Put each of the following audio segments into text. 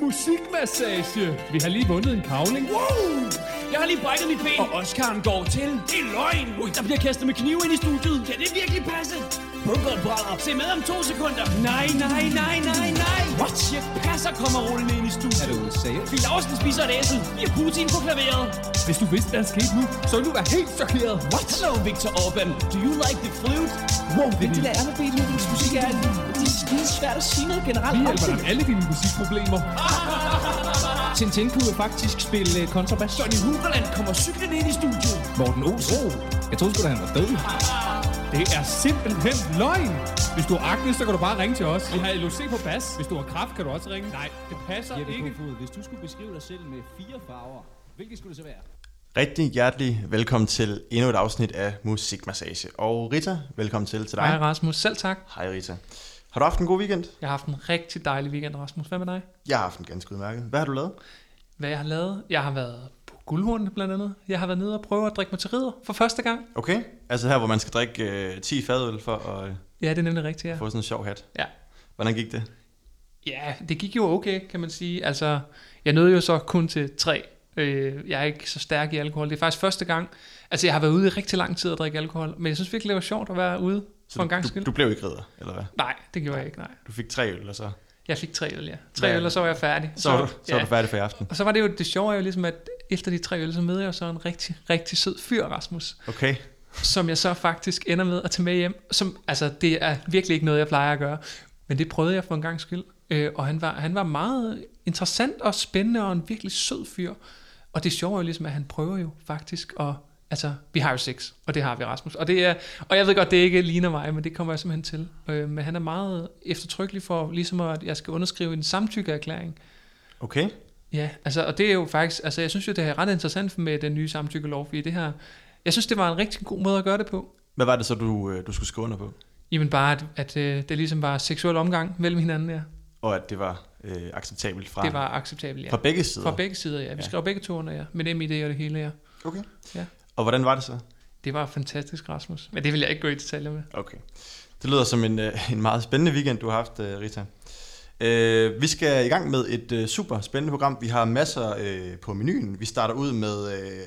Musikmassage. Vi har lige vundet en kavling. Wow! Jeg har lige brækket mit ben. Og Oscaren går til. Det er løgn. Ui, der bliver kastet med knive ind i studiet. Kan det virkelig passe? Bunkeren brænder. Se med om to sekunder. Nej, nej, nej, nej, nej. What? Jeg passer kommer rullende ind i studiet. Er du seriøs? Vi Lausen spiser et æsel. Vi har Putin på klaveret. Hvis du vidste, hvad der skete nu, så ville du være helt chokeret. What? Hello, Victor Orban. Do you like the flute? Wow, det er med Beethovens musik er det er skide svært at sige noget generelt. Vi hjælper dig alle dine musikproblemer. Tintin kunne faktisk spille uh, kontrabas. Johnny Hugerland kommer cyklen ind i studiet. Morten Olsen. Jeg troede sgu da, han var død. Det er simpelthen løgn. Hvis du har akne, så kan du bare ringe til os. Vi har LOC på bas. Hvis du har kraft, kan du også ringe. Nej, det passer Jeppe ikke. Kofod, hvis du skulle beskrive dig selv med fire farver, hvilke skulle det så være? Rigtig hjertelig velkommen til endnu et afsnit af Musikmassage. Og Rita, velkommen til til dig. Hej Rasmus, selv tak. Hej Rita. Har du haft en god weekend? Jeg har haft en rigtig dejlig weekend, Rasmus. Hvad med dig? Jeg har haft en ganske udmærket. Hvad har du lavet? Hvad jeg har lavet? Jeg har været guldhornene blandt andet. Jeg har været nede og prøve at drikke mig til ridder for første gang. Okay. Altså her, hvor man skal drikke øh, 10 fadøl for at øh, Ja, det er nemlig rigtigt, ja. få sådan en sjov hat. Ja. Hvordan gik det? Ja, det gik jo okay, kan man sige. Altså, jeg nåede jo så kun til tre. Øh, jeg er ikke så stærk i alkohol. Det er faktisk første gang. Altså, jeg har været ude i rigtig lang tid at drikke alkohol, men jeg synes virkelig, det var sjovt at være ude for en gang du, skyld. du blev ikke ridder, eller hvad? Nej, det gjorde jeg ikke, nej. Du fik tre øl, og så, Jeg fik tre øl, ja. Tre øl, og så var jeg færdig. så, var du, så var ja. du færdig for i aften. Og så var det jo, det sjove er jo ligesom, at efter de tre øl, så møder jeg så en rigtig, rigtig sød fyr, Rasmus. Okay. som jeg så faktisk ender med at tage med hjem. Som, altså, det er virkelig ikke noget, jeg plejer at gøre. Men det prøvede jeg for en gang skyld. Øh, og han var, han var meget interessant og spændende og en virkelig sød fyr. Og det sjove er jo ligesom, at han prøver jo faktisk at... Altså, vi har jo sex, og det har vi, Rasmus. Og, det er, og jeg ved godt, det ikke ligner mig, men det kommer jeg simpelthen til. Øh, men han er meget eftertrykkelig for, ligesom at jeg skal underskrive en samtykkeerklæring. Okay. Ja, altså, og det er jo faktisk, altså jeg synes jo, det er ret interessant med den nye samtykkelov, fordi det her, jeg synes, det var en rigtig god måde at gøre det på. Hvad var det så, du, øh, du skulle skrive under på? Jamen bare, at, at øh, det ligesom var seksuel omgang mellem hinanden, ja. Og at det var øh, acceptabelt fra, Det var acceptabelt, ja. fra begge sider? Fra begge sider, ja. Vi Ja. skrev begge to under, ja. Med MID og det hele, ja. Okay. Ja. Og hvordan var det så? Det var fantastisk, Rasmus. Men det vil jeg ikke gå i detaljer med. Okay. Det lyder som en, øh, en meget spændende weekend, du har haft, øh, Rita. Øh, vi skal i gang med et øh, super spændende program. Vi har masser øh, på menuen. Vi starter ud med øh,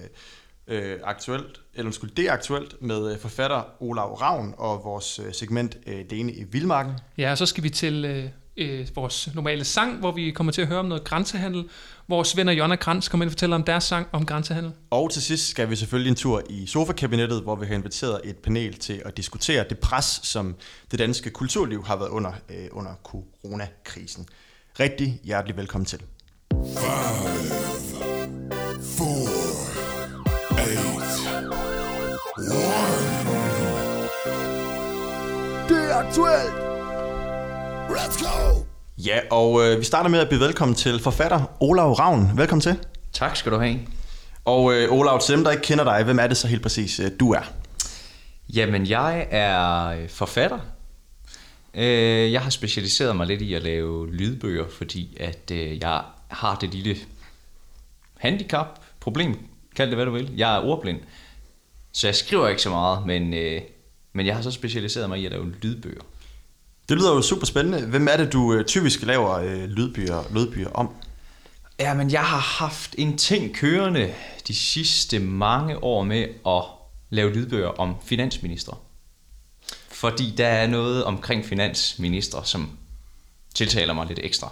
øh, aktuelt, eller undskyld, det er aktuelt med øh, forfatter Olav Ravn og vores øh, segment øh, ene i Vildmarken. Ja, og så skal vi til øh, øh, vores normale sang, hvor vi kommer til at høre om noget grænsehandel. Vores venner Jonna Krantz kommer ind og fortæller om deres sang om grænsehandel. Og til sidst skal vi selvfølgelig en tur i sofakabinettet, hvor vi har inviteret et panel til at diskutere det pres, som det danske kulturliv har været under øh, under coronakrisen. Rigtig hjertelig velkommen til. four, eight, one. Det er aktuelt. Let's go. Ja, og øh, vi starter med at byde velkommen til forfatter Olav Ravn. Velkommen til. Tak skal du have. Og øh, Olav, til dem, der ikke kender dig, hvem er det så helt præcis, øh, du er? Jamen, jeg er øh, forfatter. Øh, Jeg har specialiseret mig lidt i at lave lydbøger, fordi at øh, jeg har det lille handicap, problem, kald det hvad du vil. Jeg er ordblind, så jeg skriver ikke så meget, men, øh, men jeg har så specialiseret mig i at lave lydbøger. Det lyder jo super spændende. Hvem er det, du øh, typisk laver øh, lydbyer, lydbyer om? Ja, men jeg har haft en ting kørende de sidste mange år med at lave lydbøger om finansminister. Fordi der er noget omkring finansminister, som tiltaler mig lidt ekstra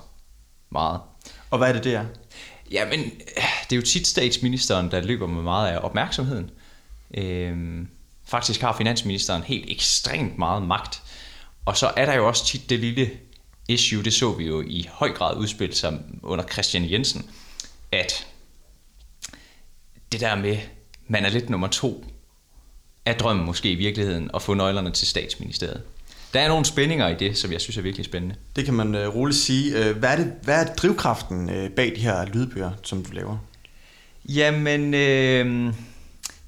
meget. Og hvad er det, det er? Ja, men øh, det er jo tit statsministeren, der løber med meget af opmærksomheden. Øhm, faktisk har finansministeren helt ekstremt meget magt. Og så er der jo også tit det lille issue, det så vi jo i høj grad udspille sig under Christian Jensen, at det der med, man er lidt nummer to, er drømmen måske i virkeligheden at få nøglerne til statsministeriet. Der er nogle spændinger i det, som jeg synes er virkelig spændende. Det kan man øh, roligt sige. Øh, hvad, er det, hvad er drivkraften øh, bag de her lydbøger, som du laver? Jamen, øh,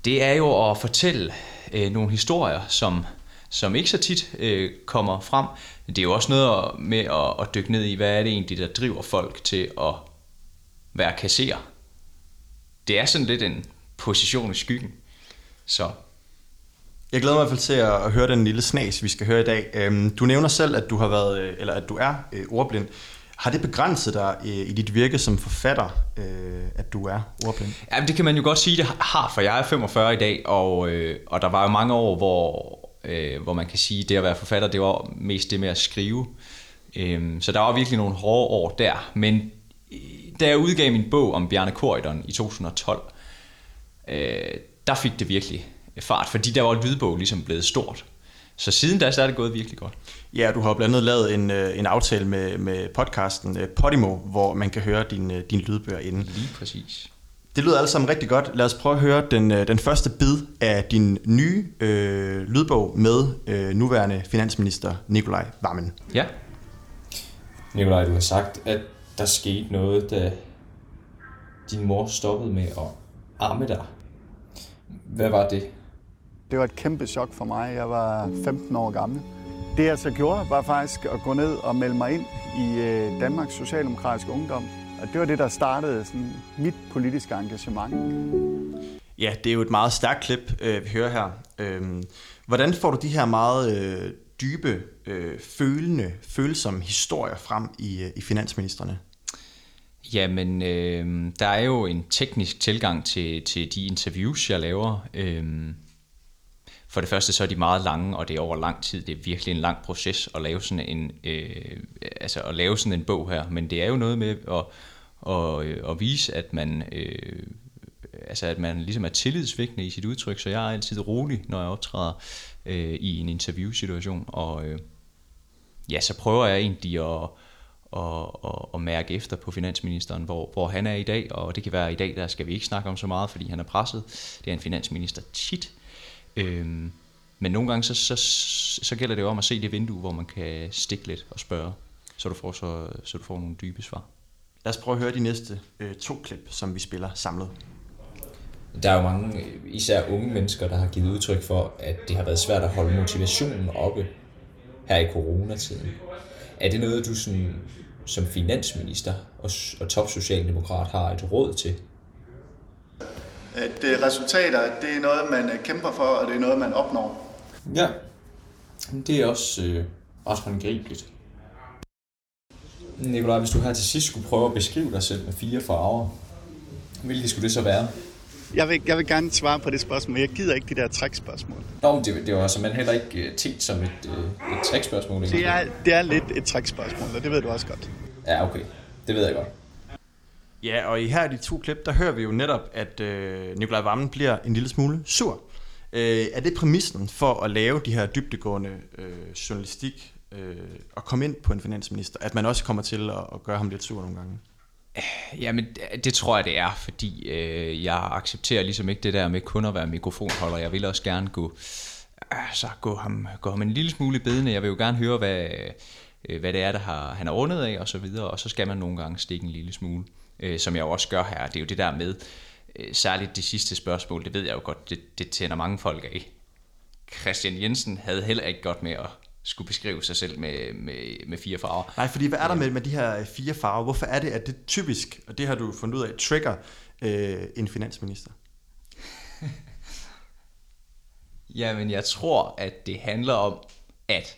det er jo at fortælle øh, nogle historier, som, som ikke så tit øh, kommer frem. Det er jo også noget at- med at, at dykke ned i, hvad er det egentlig, der driver folk til at være kasserer. Det er sådan lidt en position i skyggen. Så Jeg glæder mig i hvert fald til at høre den lille snas, vi skal høre i dag. Øhm, Du nævner selv, at du har været, øh, eller at du er øh, ordblind. Har det begrænset dig øh, i dit virke som forfatter, at du er ordblind? Ja, det kan man jo godt sige, det har, for jeg er 45 i dag, og, og der var jo mange år, hvor, øh, hvor man kan sige, det at være forfatter, det var mest det med at skrive. Øh, så der var virkelig nogle hårde år der, men øh, da jeg udgav min bog om Bjarne Korydon i 2012, øh, der fik det virkelig fart, fordi der var lydbog ligesom blevet stort. Så siden da, så er det gået virkelig godt. Ja, du har blandt andet lavet en, øh, en aftale med, med podcasten øh, Podimo, hvor man kan høre din, din lydbøger inden. Lige præcis. Det lyder alle sammen rigtig godt. Lad os prøve at høre den, den første bid af din nye øh, lydbog med øh, nuværende finansminister Nikolaj Vammen. Ja. Nikolaj, du har sagt, at der skete noget, da din mor stoppede med at arme dig. Hvad var det? Det var et kæmpe chok for mig. Jeg var 15 år gammel. Det jeg så gjorde, var faktisk at gå ned og melde mig ind i øh, Danmarks Socialdemokratiske Ungdom. Og det var det, der startede sådan, mit politiske engagement. Ja, det er jo et meget stærkt klip, øh, vi hører her. Øhm, hvordan får du de her meget øh, dybe, følende, følsomme historier frem i, i finansministerne? Jamen, øh, der er jo en teknisk tilgang til, til de interviews, jeg laver. Øh, for det første så er de meget lange, og det er over lang tid. Det er virkelig en lang proces at lave sådan en, øh, altså at lave sådan en bog her. Men det er jo noget med at, at, øh, at vise, at man, øh, altså at man ligesom er tillidsvækkende i sit udtryk. Så jeg er altid rolig, når jeg optræder øh, i en interviewsituation. Og øh, ja, så prøver jeg egentlig at, og, og, og mærke efter på finansministeren, hvor, hvor han er i dag, og det kan være i dag, der skal vi ikke snakke om så meget, fordi han er presset. Det er en finansminister tit. Øhm, men nogle gange, så, så, så gælder det jo om at se det vindue, hvor man kan stikke lidt og spørge, så du får, så, så du får nogle dybe svar. Lad os prøve at høre de næste øh, to klip, som vi spiller samlet. Der er jo mange, især unge mennesker, der har givet udtryk for, at det har været svært at holde motivationen oppe her i coronatiden. Er det noget, du sådan, som finansminister og, og topsocialdemokrat har et råd til? At øh, resultater, det er noget, man øh, kæmper for, og det er noget, man opnår. Ja, det er også øh, også håndgribeligt. Nikolaj, hvis du her til sidst skulle prøve at beskrive dig selv med fire farver, hvilke skulle det så være? Jeg vil, jeg vil gerne svare på det spørgsmål, men jeg gider ikke de der trækspørgsmål. Nå, men det, det var altså man heller ikke uh, tænkt som et, et trækspørgsmål. Det er, det er lidt et trækspørgsmål, og det ved du også godt. Ja, okay. Det ved jeg godt. Ja, og i her de to klip, der hører vi jo netop, at øh, Nikolaj Vammen bliver en lille smule sur. Øh, er det præmissen for at lave de her dybdegående øh, journalistik øh, og komme ind på en finansminister, at man også kommer til at, at gøre ham lidt sur nogle gange? Jamen, det tror jeg, det er, fordi øh, jeg accepterer ligesom ikke det der med kun at være mikrofonholder. Jeg vil også gerne gå, altså, gå, ham, gå ham en lille smule bedende. Jeg vil jo gerne høre, hvad, øh, hvad det er, der har, han har rundet af, og så videre. Og så skal man nogle gange stikke en lille smule, øh, som jeg jo også gør her. Det er jo det der med, øh, særligt det sidste spørgsmål, det ved jeg jo godt, det, det tænder mange folk af. Christian Jensen havde heller ikke godt med at skulle beskrive sig selv med, med, med fire farver. Nej, fordi hvad er der med, med de her fire farver? Hvorfor er det, at det typisk, og det har du fundet ud af, trigger øh, en finansminister? Jamen, jeg tror, at det handler om, at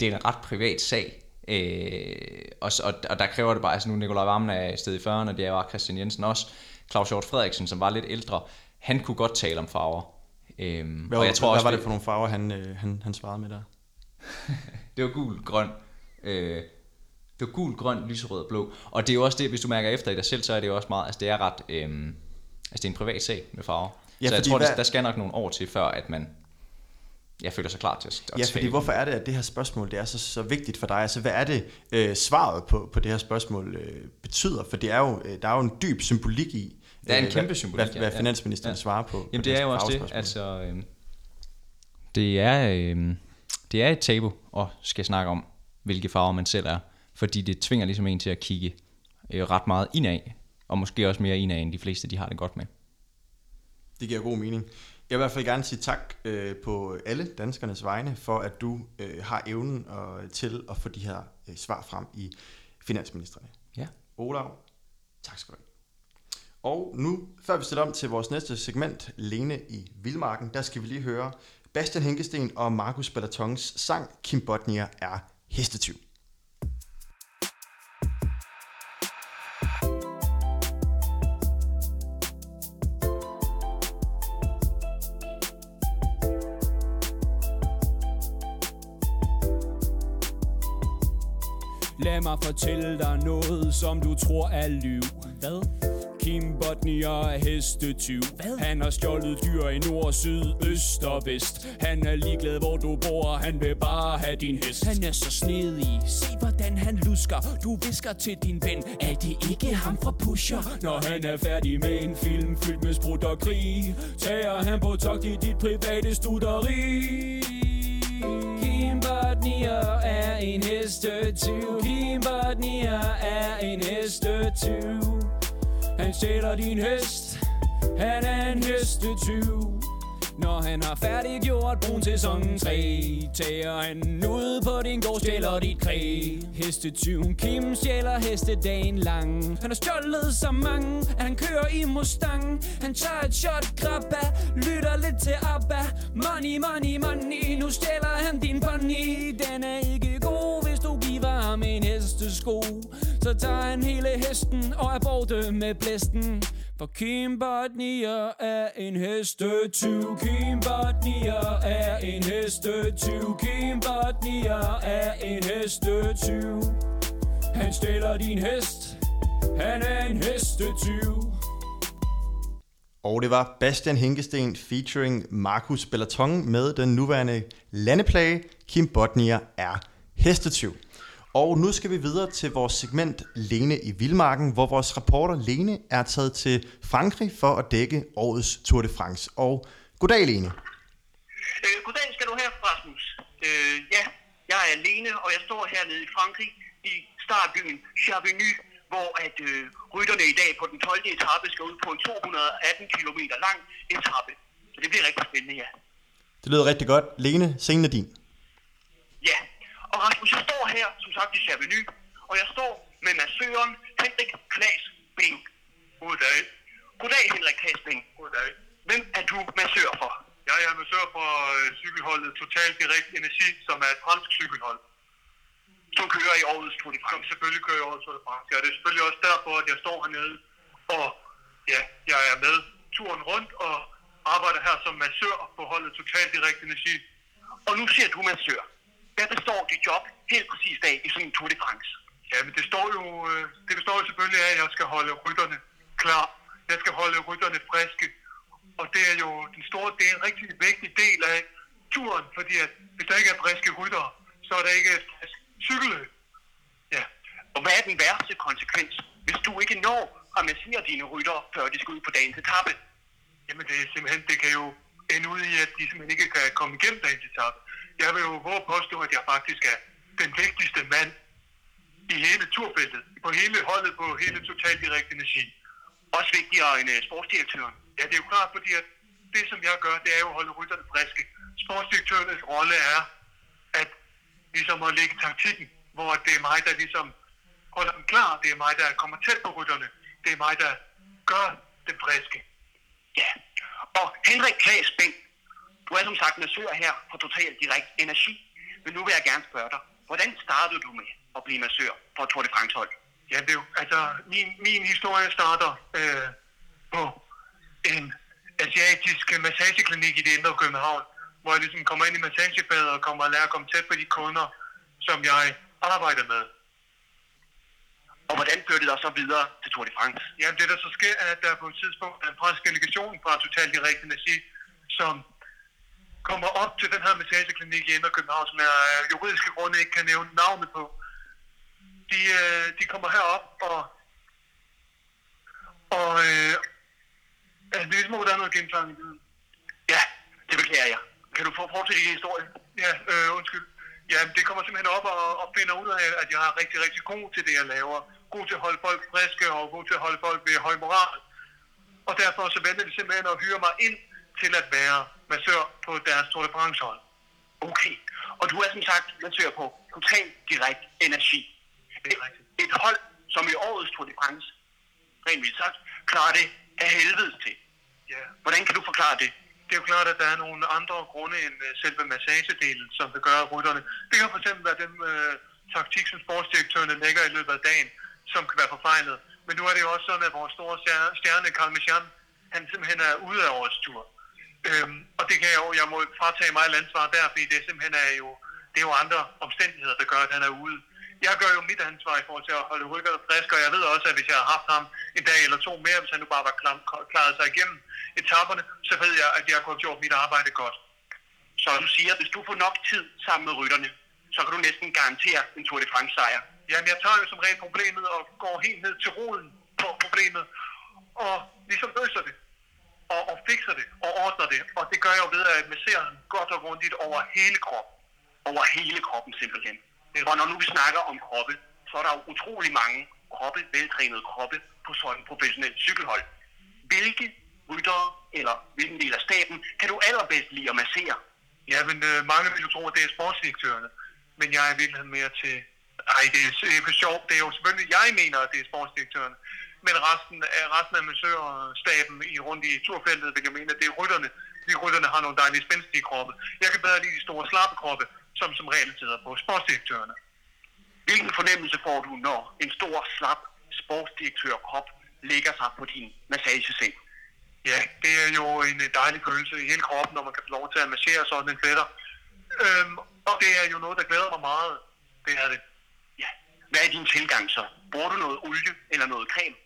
det er en ret privat sag. Øh, og, og, og der kræver det bare, altså nu Nikolaj Vammen er i stedet i 40'erne, det var Christian Jensen også, Claus Hjort Frederiksen, som var lidt ældre, han kunne godt tale om farver. Øhm, hvad, og jeg tror hvad også, var det for nogle farver, han, øh, han, han svarede med der? det var gul, grøn. Øh, det var gul, grøn, lyserød og blå. Og det er jo også det, hvis du mærker efter i dig selv, så er det jo også meget, altså det er ret, øh, altså det er en privat sag med farver. Ja, så jeg tror, hvad... der skal nok nogle år til, før at man jeg føler sig klar til at, at Ja, fordi hvorfor er det, at det her spørgsmål det er så, så vigtigt for dig? Altså, hvad er det, øh, svaret på, på det her spørgsmål øh, betyder? For det er jo, øh, der er jo en dyb symbolik i, der er en kæmpe symbolik, hvad, hvad finansministeren ja. svarer på. Jamen, det er jo også det. Altså, øh, det er... Øh, det er et tabu at skal snakke om, hvilke farver man selv er, fordi det tvinger ligesom en til at kigge øh, ret meget indad, og måske også mere indad, end de fleste de har det godt med. Det giver god mening. Jeg vil i hvert fald gerne sige tak øh, på alle danskernes vegne for, at du øh, har evnen øh, til at få de her øh, svar frem i finansministerne. Ja. Olav, tak skal du have. Og nu, før vi stiller om til vores næste segment, Lene i Vildmarken, der skal vi lige høre Bastian Henkesten og Markus Balatons sang Kim Botnia er hestetyv. Lad mig fortælle dig noget, som du tror er liv. Hvad? Kim Botnier er hestetyv. Hvad? Han har stjålet dyr i nord, syd, øst og vest. Han er ligeglad, hvor du bor, han vil bare have din hest. Han er så snedig. Se, hvordan han lusker. Du visker til din ven, er det ikke ham fra Pusher? Når han er færdig med en film fyldt med sprut og krig, tager han på togt i dit private studeri. Kim Bodnier er en hestetyv. Kim Bodnier er en hestetyv. Han stjæler din hest. Han er en hestetyv. Når han har færdiggjort brun sæson 3 Tager han ud på din gård, stjæler dit kræ Hestetyven Kim stjæler heste dagen lang Han har stjålet så mange, at han kører i Mustang Han tager et shot grabba, lytter lidt til ABBA Money, money, money, nu stjæler han din pony Den er ikke en hestesko. Så tager han hele hesten og er borte med blæsten. For Kim Bodnier er en hestetyv. Kim Bodnier er en hestetyv. Kim Bodnier er en hestetyv. Han stiller din hest. Han er en hestetyv. Og det var Bastian Hinkesten featuring Markus Bellaton med den nuværende landeplage. Kim Botnier er hestetyv. Og nu skal vi videre til vores segment Lene i Vildmarken, hvor vores reporter Lene er taget til Frankrig for at dække årets Tour de France. Og goddag Lene. Øh, goddag skal du have, Rasmus. Øh, ja, jeg er alene, og jeg står hernede i Frankrig i startbyen Chavigny, hvor at øh, rytterne i dag på den 12. etape skal ud på en 218 km lang etape. Så det bliver rigtig spændende, ja. Det lyder rigtig godt. Lene, scenen er din. Ja, og Rasmus, jeg står her, som sagt, i Chavigny, og jeg står med massøren Henrik Klaas Bing. Goddag. Goddag, Henrik Klaas Bing. Goddag. Hvem er du massør for? Jeg er massør for øh, cykelholdet Total Direct Energi, som er et fransk cykelhold. Som kører i årets Tour de France. selvfølgelig kører i årets Tour de France. Ja, det er selvfølgelig også derfor, at jeg står hernede. Og ja, jeg er med turen rundt og arbejder her som massør på holdet Total Direct Energi. Og nu siger du massør. Hvad består dit job helt præcist af i sådan en Tour de France? Ja, men det står jo, øh, det består jo selvfølgelig af, at jeg skal holde rytterne klar. Jeg skal holde rytterne friske. Og det er jo den store, det er en rigtig vigtig del af turen, fordi at hvis der ikke er friske ryttere, så er der ikke et cykelløb. Ja, Og hvad er den værste konsekvens, hvis du ikke når at massere dine rytter, før de skal ud på dagens etape? Jamen det er simpelthen, det kan jo ende ud i, at de simpelthen ikke kan komme igennem dagens etape. Jeg vil jo våge at påstå, at jeg faktisk er den vigtigste mand i hele turfeltet, på hele holdet, på hele Total Direct Energi. Også vigtigere end uh, sportsdirektøren. Ja, det er jo klart, fordi at det, som jeg gør, det er jo at holde rytterne friske. Sportsdirektørens rolle er at ligesom at lægge taktikken, hvor det er mig, der ligesom holder dem klar. Det er mig, der kommer tæt på rytterne. Det er mig, der gør det friske. Ja. Og Henrik Klaas du er som sagt massør her på Total Direct Energi. Men nu vil jeg gerne spørge dig, hvordan startede du med at blive massør på Tour de France hold? Ja, det er jo, altså, min, min historie starter øh, på en asiatisk massageklinik i det indre København, hvor jeg ligesom kommer ind i massagebadet og kommer og lærer at komme tæt på de kunder, som jeg arbejder med. Og hvordan førte det dig så videre til Tour de France? Jamen, det der så sker, er, at der på et tidspunkt er en fransk delegation fra Total Direct Energi, som kommer op til den her massageklinik i Indre København, som jeg af juridiske grunde ikke kan nævne navnet på. De, øh, de kommer herop, og, og øh, er det ligesom, hvordan noget gentaget i lyden? Ja, det beklager jeg. Kan du få fortsætte din historie? Ja, øh, undskyld. Ja, det kommer simpelthen op og, og finder ud af, at jeg er rigtig, rigtig god til det, jeg laver. God til at holde folk friske og god til at holde folk ved høj moral. Og derfor så venter de simpelthen at hyre mig ind til at være massør på deres Tour de France hold. Okay. Og du er som sagt massør på Total Direct Energi. Et, et hold, som i årets Tour de France, rent vildt sagt, klarer det af helvede til. Ja. Hvordan kan du forklare det? Det er jo klart, at der er nogle andre grunde end øh, selve massagedelen, som vil gøre rytterne. Det kan for eksempel være den øh, taktik, som sportsdirektørerne lægger i løbet af dagen, som kan være forfejlet. Men nu er det jo også sådan, at vores store stjerne, stjerne Carl Michan, han simpelthen er ude af årets tur. Øhm, og det kan jeg jo, jeg må fratage mig et ansvar der, fordi det simpelthen er jo, det er jo andre omstændigheder, der gør, at han er ude. jeg gør jo mit ansvar i forhold til at holde rykkerne friske, og jeg ved også, at hvis jeg har haft ham en dag eller to mere, hvis han nu bare var klam, klaret sig igennem etapperne, så ved jeg, at jeg har gjort mit arbejde godt. Så du siger, at hvis du får nok tid sammen med rytterne, så kan du næsten garantere en Tour de France sejr. Jamen, jeg tager jo som regel problemet og går helt ned til roden på problemet, og ligesom løser det, og, og fikser det, og ordner det. Og det gør jeg jo ved at massere godt og grundigt over hele kroppen. Over hele kroppen simpelthen. Og når nu vi snakker om kroppe, så er der jo utrolig mange kroppe, veltrænede kroppe på sådan et professionelt cykelhold. Hvilke ryttere eller hvilken del af staben kan du allerbedst lide at massere? Ja, men øh, mange vil jo tro, at det er sportsdirektørerne. Men jeg er i virkeligheden mere til... Ej, det er, det er for sjovt. Det er jo selvfølgelig... Jeg mener, at det er sportsdirektørerne. Men resten af, resten af massørstaben i rundt i turfeltet vil jeg mene, at det er rytterne. De rytterne har nogle dejlige spændstige kroppe. Jeg kan bedre lide de store slappe kroppe, som som regel sidder på sportsdirektørerne. Hvilken fornemmelse får du, når en stor, slap sportsdirektørkrop lægger sig på din massageseng? Ja, det er jo en dejlig følelse i hele kroppen, når man kan få lov til at massere sådan en fætter. Øhm, og det er jo noget, der glæder mig meget. Det er det. Ja. Hvad er din tilgang så? Bruger du noget olie eller noget creme?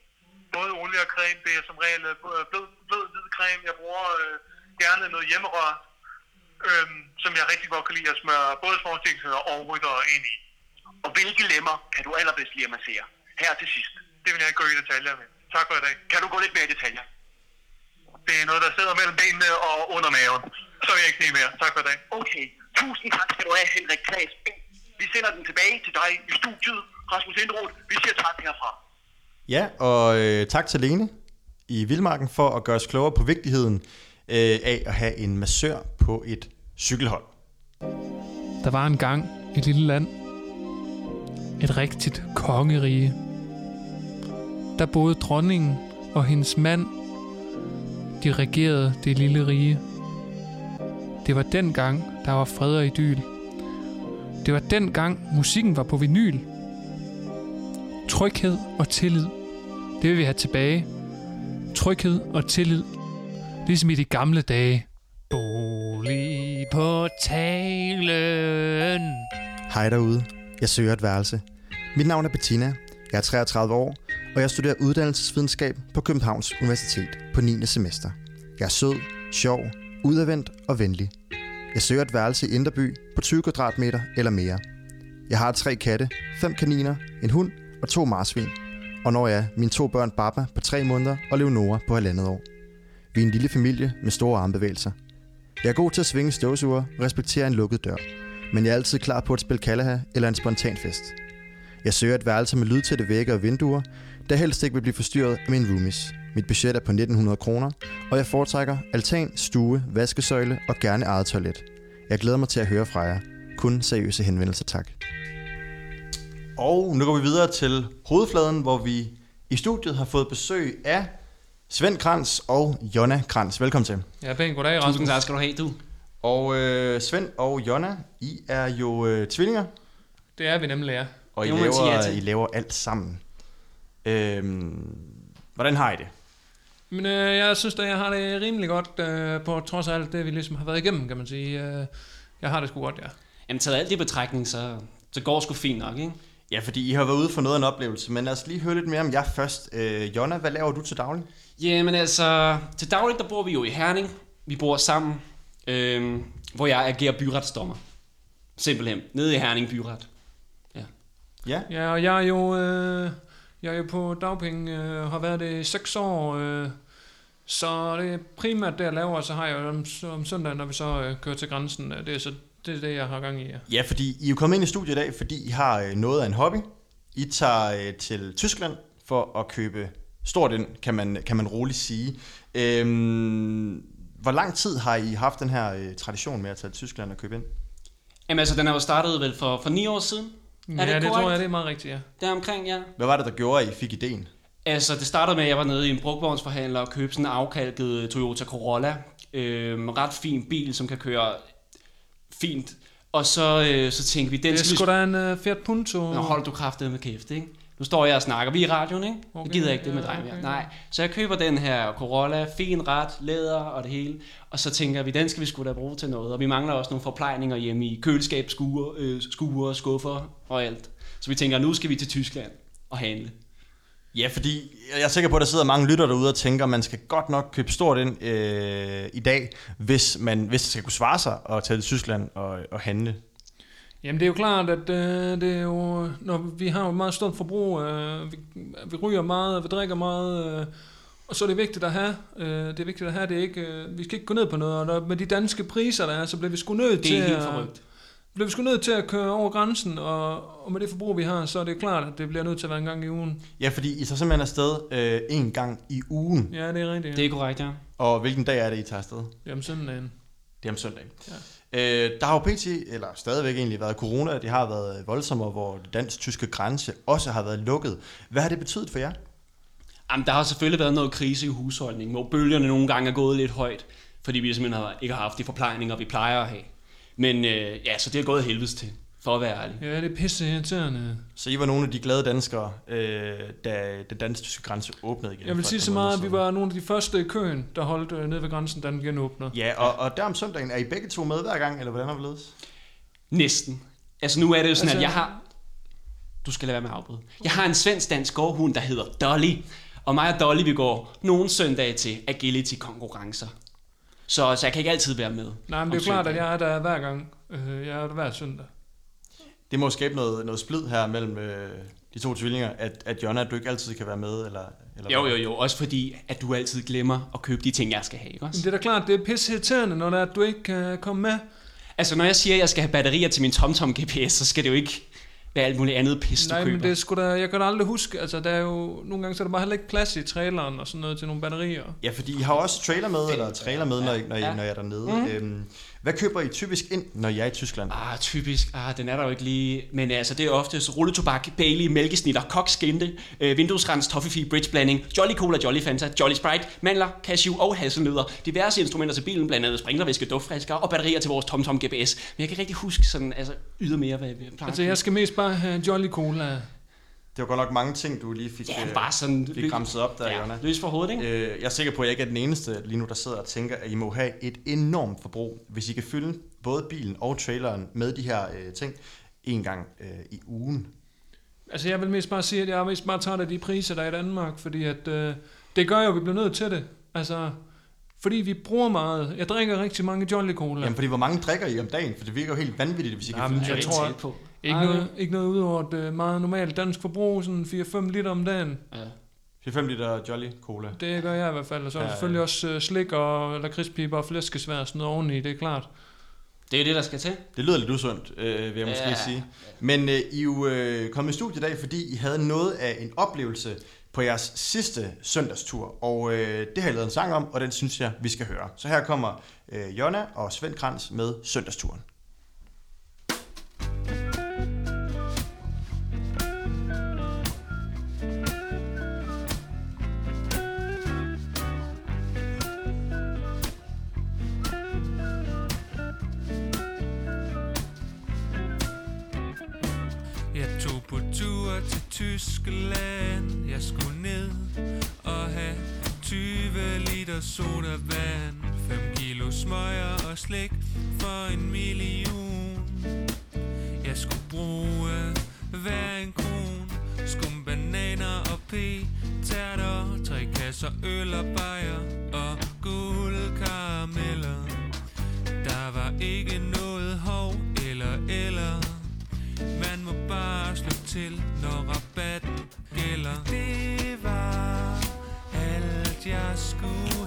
Både olie og creme, det er som regel øh, blød, blød hvid creme. Jeg bruger øh, gerne noget hjemmerør, øhm, som jeg rigtig godt kan lide at smøre både sportsdirektører og ryttere ind i. Og hvilke lemmer kan du allerbedst lide at massere? Her til sidst. Det vil jeg ikke gå i detaljer med. Tak for i dag. Kan du gå lidt mere i detaljer? Det er noget, der sidder mellem benene og under maven. Så vil jeg ikke sige mere. Tak for i dag. Okay. Tusind tak skal du have, Henrik Klaas. Vi sender den tilbage til dig i studiet. Rasmus Indroth, vi siger tak herfra. Ja, og øh, tak til Lene i Vildmarken for at gøre os klogere på vigtigheden øh, af at have en massør på et cykelhold. Der var engang et lille land. Et rigtigt kongerige. Der boede dronningen og hendes mand. De regerede det lille rige. Det var dengang, der var fred og idyl. Det var dengang, musikken var på vinyl. Tryghed og tillid. Det vil vi have tilbage. Tryghed og tillid. Ligesom i de gamle dage. Bolig på talen. Hej derude. Jeg søger et værelse. Mit navn er Bettina. Jeg er 33 år, og jeg studerer uddannelsesvidenskab på Københavns Universitet på 9. semester. Jeg er sød, sjov, udadvendt og venlig. Jeg søger et værelse i Inderby på 20 kvadratmeter eller mere. Jeg har tre katte, fem kaniner, en hund og to marsvin. Og når jeg mine to børn Baba på tre måneder og Leonora på halvandet år. Vi er en lille familie med store armbevægelser. Jeg er god til at svinge støvsuger og respektere en lukket dør. Men jeg er altid klar på at spille Kalaha eller en spontan fest. Jeg søger et værelse med lydtætte vægge og vinduer, der helst ikke vil blive forstyrret af mine roomies. Mit budget er på 1900 kroner, og jeg foretrækker altan, stue, vaskesøjle og gerne eget toilet. Jeg glæder mig til at høre fra jer. Kun seriøse henvendelser, tak. Og nu går vi videre til hovedfladen, hvor vi i studiet har fået besøg af Svend Krans og Jonna Krans. Velkommen til. Ja, pænt goddag, Rasmus. Tusind tak skal du have, du. Og øh, Svend og Jonna, I er jo øh, tvillinger, Det er vi nemlig, ja. og I ja laver. I laver alt sammen. Øhm, hvordan har I det? Men øh, jeg synes da, jeg har det rimelig godt, øh, på trods af alt det, vi ligesom har været igennem, kan man sige. Øh, jeg har det sgu godt, ja. Jamen, taget alt det i betragtning, så, så går det sgu fint nok, ikke? Ja, fordi I har været ude for noget af en oplevelse, men lad os lige høre lidt mere om jer først. Øh, Jonna, hvad laver du til daglig? Jamen altså, til dagligt, der bor vi jo i Herning. Vi bor sammen, øhm, hvor jeg agerer byretsdommer. Simpelthen. Nede i Herning Byret. Ja, Ja, og jeg er jo, øh, jeg er jo på dagpenge, øh, har været det i seks år, øh, så det er primært det, jeg laver, og så har jeg om, om søndagen, når vi så øh, kører til grænsen, øh, det er så det, er det, jeg har gang i, ja. ja fordi I er jo kommet ind i studiet i dag, fordi I har øh, noget af en hobby. I tager øh, til Tyskland for at købe stort ind, kan man, kan man roligt sige. Øhm, hvor lang tid har I haft den her øh, tradition med at tage til Tyskland og købe ind? Jamen altså, den er jo startet vel for, for ni år siden. Er ja, det det tror jeg, det er meget rigtigt, ja. Der omkring, ja. Hvad var det, der gjorde, at I fik ideen? Altså, det startede med, at jeg var nede i en brugtvognsforhandler og købte sådan en afkalket Toyota Corolla. Øhm, ret fin bil, som kan køre fint. Og så, øh, så tænkte vi, den Det er skal sgu da en uh, Fiat Punto. Nå, hold du kraftet med kæft, ikke? Nu står jeg og snakker. Vi er i radioen, ikke? Okay, jeg gider ikke det med dig mere. okay. Nej. Så jeg køber den her Corolla, fin ret, læder og det hele. Og så tænker vi, den skal vi sgu da bruge til noget. Og vi mangler også nogle forplejninger hjemme i køleskab, skure, øh, skure skuffer og alt. Så vi tænker, nu skal vi til Tyskland og handle. Ja, fordi jeg er sikker på, at der sidder mange lytter derude og tænker, at man skal godt nok købe stort ind øh, i dag, hvis, man, hvis det skal kunne svare sig at tage til Tyskland og, og handle. Jamen det er jo klart, at øh, det er jo, når vi har jo et meget stort forbrug, øh, vi, vi ryger meget, vi drikker meget, øh, og så er det vigtigt at have, øh, det er vigtigt at have, det er ikke, øh, vi skal ikke gå ned på noget, og med de danske priser der er, så bliver vi sgu nødt Det til er helt at, forrygt. Bliver vi sgu nødt til at køre over grænsen, og, og med det forbrug vi har, så er det klart, at det bliver nødt til at være en gang i ugen. Ja, fordi I tager simpelthen afsted øh, en gang i ugen. Ja, det er rigtigt. Det er korrekt, ja. Og hvilken dag er det, I tager afsted? Jamen søndagen. Det er om søndagen. Ja. Øh, der har jo pt, eller stadigvæk egentlig været corona, det har været voldsommere, hvor det dansk-tyske grænse også har været lukket. Hvad har det betydet for jer? Jamen, der har selvfølgelig været noget krise i husholdningen, hvor bølgerne nogle gange er gået lidt højt, fordi vi simpelthen har, ikke har haft de forplejninger, vi plejer at have. Men øh, ja, så det er gået helvedes til, for at være ærlig. Ja, det er pisse irriterende. Så I var nogle af de glade danskere, øh, da den dansk-tyske grænse åbnede igen? Jeg vil sige så meget, at vi var nogle af de første i køen, der holdt øh, nede ved grænsen, da den genåbnede. Ja, og, og der om søndagen, er I begge to med hver gang, eller hvordan har vi ledes? Næsten. Altså nu er det jo sådan, Altså- at jeg har... Du skal lade være med at afbryde. Jeg har en svensk dansk gårdhund, der hedder Dolly. Og mig og Dolly, vi går nogle søndage til agility-konkurrencer. Så, så jeg kan ikke altid være med. Nej, men det er klart, at jeg er der hver gang. Øh, jeg er der hver søndag. Det må skabe noget, noget splid her mellem øh, de to tvillinger, at, at Jonna, at du ikke altid kan være med, eller... eller Jo, jo, jo. Også fordi, at du altid glemmer at købe de ting, jeg skal have, ikke Men også? det er da klart, det er pisse irriterende, når det er, at du ikke kan komme med. Altså, når jeg siger, at jeg skal have batterier til min TomTom GPS, så skal det jo ikke være alt muligt andet pis, du Nej, køber. men det sgu da, jeg kan da aldrig huske, altså der er jo, nogle gange så er der bare heller ikke plads i traileren og sådan noget til nogle batterier. Ja, fordi I har også trailer med, eller trailer med, når, når, Ja. når I er dernede. Mhm. Øhm, hvad køber I typisk ind, når I er i Tyskland? Ah, typisk. Ah, den er der jo ikke lige. Men altså, det er oftest rulletobak, Bailey, mælkesnitter, kokskinte, øh, vinduesrens, toffifee, bridgeblanding, Jolly Cola, Jolly Fanta, Jolly Sprite, mandler, cashew og hasselnødder, diverse instrumenter til bilen, blandt andet sprinklervæske, duftfrisker og batterier til vores TomTom GPS. Men jeg kan ikke rigtig huske sådan, altså ydermere, hvad vi plejer. Altså jeg skal mest bare have Jolly Cola. Det var godt nok mange ting, du lige fik, Ja, øh, bare sådan... fik ramset op der, ja, Jonna. løs for hovedet, ikke? Øh, jeg er sikker på, at jeg ikke er den eneste lige nu, der sidder og tænker, at I må have et enormt forbrug, hvis I kan fylde både bilen og traileren med de her øh, ting en gang øh, i ugen. Altså jeg vil mest bare sige, at jeg er mest bare taget af de priser, der er i Danmark, fordi at, øh, det gør jo, at vi bliver nødt til det. Altså, fordi vi bruger meget. Jeg drikker rigtig mange Jolly Cola. Jamen, fordi hvor mange drikker I om dagen? For det virker jo helt vanvittigt, hvis I kan Jamen, fylde jeg det. tror, på. Ikke, Ej, noget, ikke noget ud over et øh, meget normalt dansk forbrug, sådan 4-5 liter om dagen. Ja. 4-5 liter Jolly Cola. Det gør jeg i hvert fald. Og så er Ja, selvfølgelig også øh, slik og lakridspiber og flæskesvær og sådan noget oveni, det er klart. Det er det, der skal til. Det lyder lidt usundt, øh, vil jeg måske Ja. sige. Men øh, I er jo øh, kommet i studiet i dag, fordi I havde noget af en oplevelse på jeres sidste søndagstur. Og øh, det har jeg lavet en sang om, og den synes jeg, vi skal høre. Så her kommer øh, Jonna og Svend Krantz med søndagsturen. Til Tyskland. Jeg skulle ned og have 20 liter sodavand. 5 kilo smøger og slik for en million. Jeg skulle bruge hver en kron Skum bananer og p-tærter Tre kasser øl og bajer og guldkarameller Der var ikke noget hov eller eller. Man må bare slå til, når rabatten. Det var alt, jeg skulle.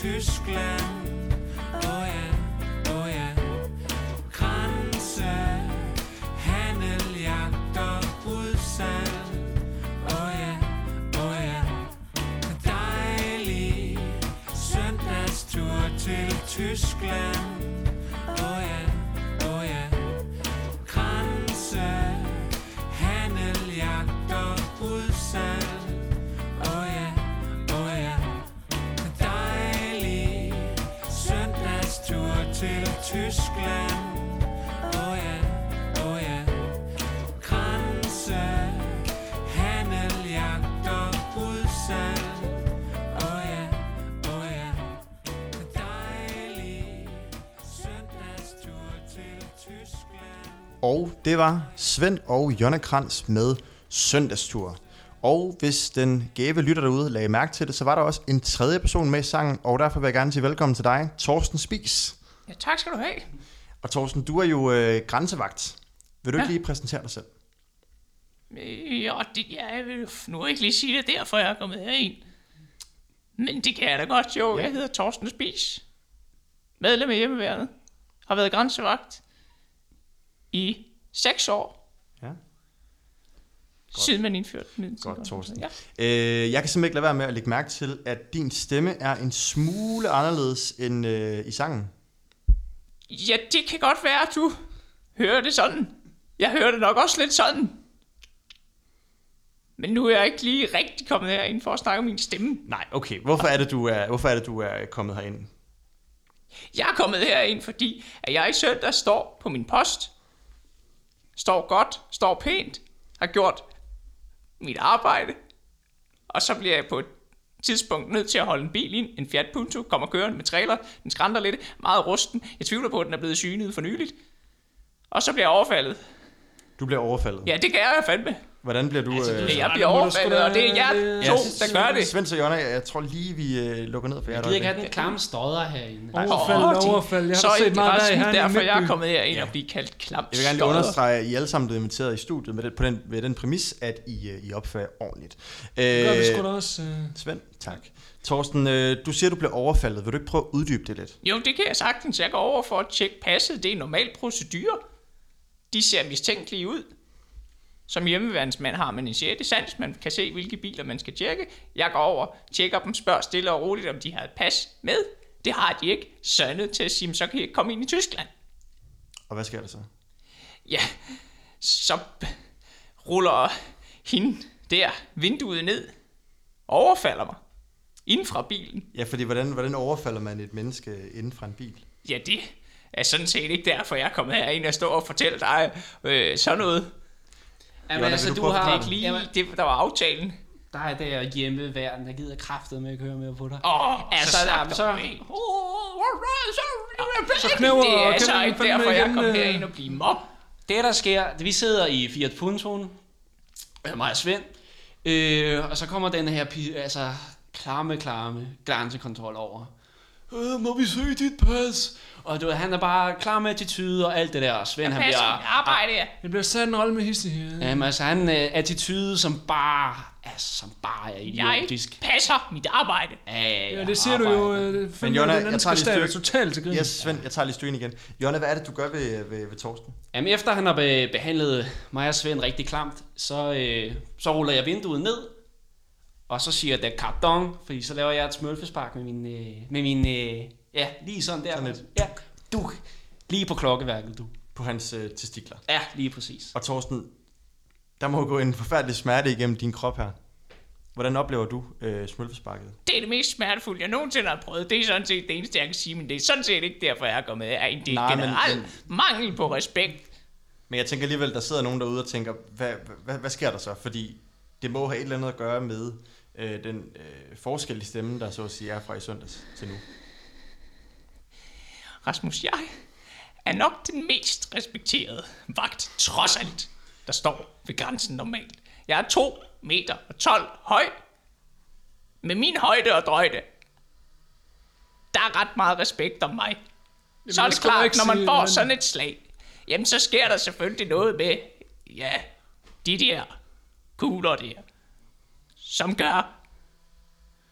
Tyskland. Åh oh, ja, åh oh, ja. Grænse Handel, jagt og udsalg. Åh oh ja, åh oh ja. Dejlig søndagstur til Tyskland. Det var Svend og Jonna Krantz med Søndagstur. Og hvis den gæve lytter derude lagde mærke til det, så var der også en tredje person med i sangen, og derfor vil jeg gerne sige velkommen til dig, Torsten Spis. Ja, tak skal du have. Og Torsten, du er jo øh, grænsevagt. Vil du Ja. ikke lige præsentere dig selv? Øh, Ja, det, jeg vil nu ikke lige sige det derfor, jeg er kommet herind. Men det kan jeg da godt, jo. Jeg hedder Torsten Spis. Medlem af hjemmeværnet. Har været grænsevagt i seks år. Ja. Siden man indførte den. Godt, Torsten. Ja. Øh, jeg kan simpelthen ikke lade være med at lægge mærke til, at din stemme er en smule anderledes end øh, i sangen. ja, det kan godt være, at du hører det sådan. Jeg hører det nok også lidt sådan. Men nu er jeg ikke lige rigtig kommet herind for at snakke om min stemme. Nej, okay. Hvorfor er det, du er, hvorfor er, det, du er kommet herind? Jeg er kommet herind, fordi at jeg i søndag står på min post. Står godt, står pænt, har gjort mit arbejde. Og så bliver jeg på et tidspunkt nødt til at holde en bil ind. En Fiat Punto kommer kørende med trailer. Den skrænder lidt, meget rusten. Jeg tvivler på, at den er blevet synet for nyligt. Og så bliver jeg overfaldet. Du bliver overfaldet. Ja, det kan jeg fandme. Hvordan bliver du... Altså, Ja, jeg bliver overfaldet, og det er jer to, der gør det. Svend og Jonna, jeg tror lige, vi øh, lukker ned for jer. Jeg gider ikke have den klamme stodder herinde. Overfald, Åh, de- overfald. Jeg har så set er det meget der i resten Herning derfor, jeg er kommet herind og blive kaldt klam Jeg vil gerne lige understrege, at I alle sammen blev inviteret i studiet med den, på den, med den præmis, at I, øh, I opfører ordentligt. Øh, Det gør vi sgu da også. øh. Svend, tak. Torsten, øh, du siger, du bliver overfaldet. Vil du ikke prøve at uddybe det lidt? Jo, det kan jeg sagtens. Jeg går over for at tjekke passet. Det er normal procedure. De ser mistænkelige ud. Som hjemmeværnsmand har man en 6. sans. Man kan se, hvilke biler man skal tjekke. Jeg går over, tjekker dem, spørger stille og roligt, om de har et pas med. Det har de ikke. Så er nødt til at sige, "Men så kan I ikke komme ind i Tyskland. Og hvad sker der så? Ja, så ruller hende der vinduet ned. Overfalder mig. Inden fra bilen. Ja, fordi hvordan, hvordan overfalder man et menneske inden fra en bil? Ja, det er sådan set ikke derfor, jeg er kommet herind og står og fortæller dig øh, sådan noget. Jamen, altså, du har... Det er ikke lige Jamen, det, der var aftalen. der er der hjemmeværden, der gider kraftet med at køre med på dig. Åh, oh, altså, så, jamen, så, så, så knæver- det er så knæver ikke derfor, jeg igen, kom øh. herind og blive mob. Det, der sker, det, vi sidder i Fiat Puntoen, øh, mig og Svend, øh, og så kommer den her altså, klamme, klamme grænsekontrol over. Øh, må vi se dit pas? Og du ved, han er bare klar med attitude og alt det der. Og Svend, han passer bliver... arbejde, ja. Det bliver sat en rolle med hisse. Jamen altså, han er uh, attitude, som bare, altså, som bare er Jeg idiotisk. passer mit arbejde. Ja, Ja, det ser du jo. øh, Men Jonna, den jeg tager lige styr. totalt til grin. Yes, Svend, jeg tager lige styringen igen. Jonna, hvad er det, du gør ved, ved, ved Torsten? Jamen efter han har be- behandlet mig og Svend rigtig klamt, så, øh, så ruller jeg vinduet ned, og så siger jeg, cardon, fordi så laver jeg et smølfespark med min, øh, med min øh, ja, lige sådan der. Sådan et- Ja, du, lige på klokkeværket, du. På hans øh, testikler. Ja, lige præcis. Og Torsten, der må jo gå en forfærdelig smerte igennem din krop her. Hvordan oplever du øh, smølfesparket? Det er det mest smertefulde, jeg nogensinde har prøvet. Det er sådan set det eneste, jeg kan sige, men det er sådan set ikke derfor, jeg er kommet. Det er Nej, men- generelt men- mangel på respekt. Men jeg tænker alligevel, der sidder nogen derude og tænker, hvad, hvad, hvad sker der så? Fordi det må have et eller andet at gøre med øh, den øh, forskel i stemmen, der så at sige er fra i søndags til nu. Rasmus, jeg er nok den mest respekterede vagt, trods alt, der står ved grænsen normalt. Jeg er 2 meter og 12 høj. Med min højde og drøjde, der er ret meget respekt om mig. Jamen, så er det klart, når man sige, får men- sådan et slag, jamen så sker der selvfølgelig noget med, ja, de der kugler der, som gør,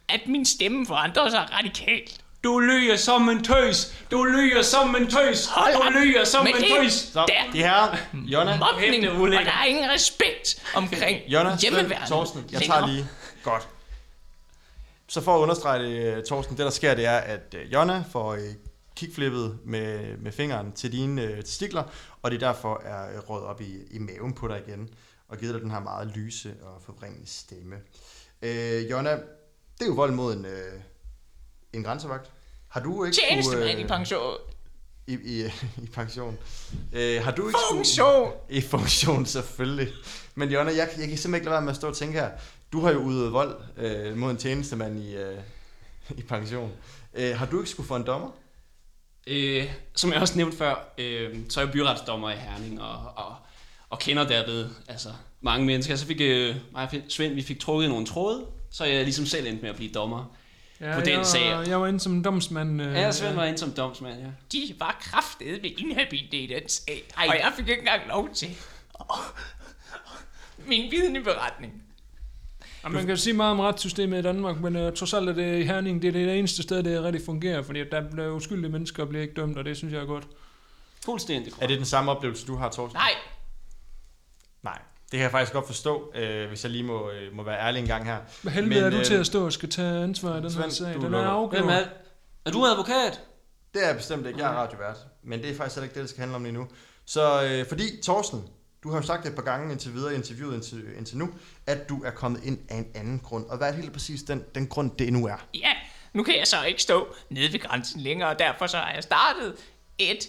at min stemme forandrer sig radikalt. Du lyger som en tøs! Du lyger som en tøs! Hold du lyger som en det tøs! Stop. der. De her, Jonna, Mobning, og der er ingen respekt omkring Jonna, Svend, hjemmeværnet. Torsten, jeg tager lige. Godt. Så for at understrege det, øh, Torsten, det der sker, det er, at øh, Jonna får øh, kickflippet med, med fingeren til dine øh, testikler, og det derfor er øh, råd op i, i maven på dig igen, og givet dig den her meget lyse og forvrængende stemme. Øh, Jonna, det er jo vold mod en, øh, en grænsevagt. Har du ikke Tjenestemand kunne, i pension. I, i, i pension. Øh, har du ikke skulle- Funktion! I funktion, selvfølgelig. Men Jonna, jeg, jeg kan simpelthen ikke lade være med at stå og tænke her. Du har jo udøvet vold øh, mod en tjenestemand i, øh, i pension. Øh, har du ikke skulle få en dommer? Øh, som jeg også nævnte før, øh, så er jeg byretsdommer i Herning, og, og, og kender derved altså, mange mennesker. Så fik øh, mig og Svend, vi fik trukket nogle tråde, så jeg ligesom selv endte med at blive dommer Ja, på den jeg, sag. Jeg var inde som domsmand. Øh, Ja, Svend var inde som domsmand, ja. De var kraftet ved inhabile i den sag, og jeg fik ikke engang lov til min vidneberetning. Ja, man kan sige meget om retssystemet i Danmark, men uh, trods alt er det i Herning, det er det eneste sted, det rigtig fungerer, fordi der bliver uskyldige mennesker og bliver ikke dømt, og det synes jeg er godt. Fuldstændig Er det den samme oplevelse, du har, Torsten? Nej. Det kan jeg faktisk godt forstå, øh, hvis jeg lige må, øh, må være ærlig en gang her. Hvad helvede er du øh, til at stå og skal tage ansvar i den her Svend, sag? du Den er afgjort. Hvem er, er du advokat? Det er jeg bestemt ikke. Jeg er radiovært. Men det er faktisk ikke det, det skal handle om lige nu. Så øh, fordi, Torsten, du har jo sagt et par gange indtil videre i interviewet indtil, indtil nu, at du er kommet ind af en anden grund. Og hvad er det helt præcis den, den grund, det nu er? ja, nu kan jeg så ikke stå nede ved grænsen længere, og derfor så har jeg startet et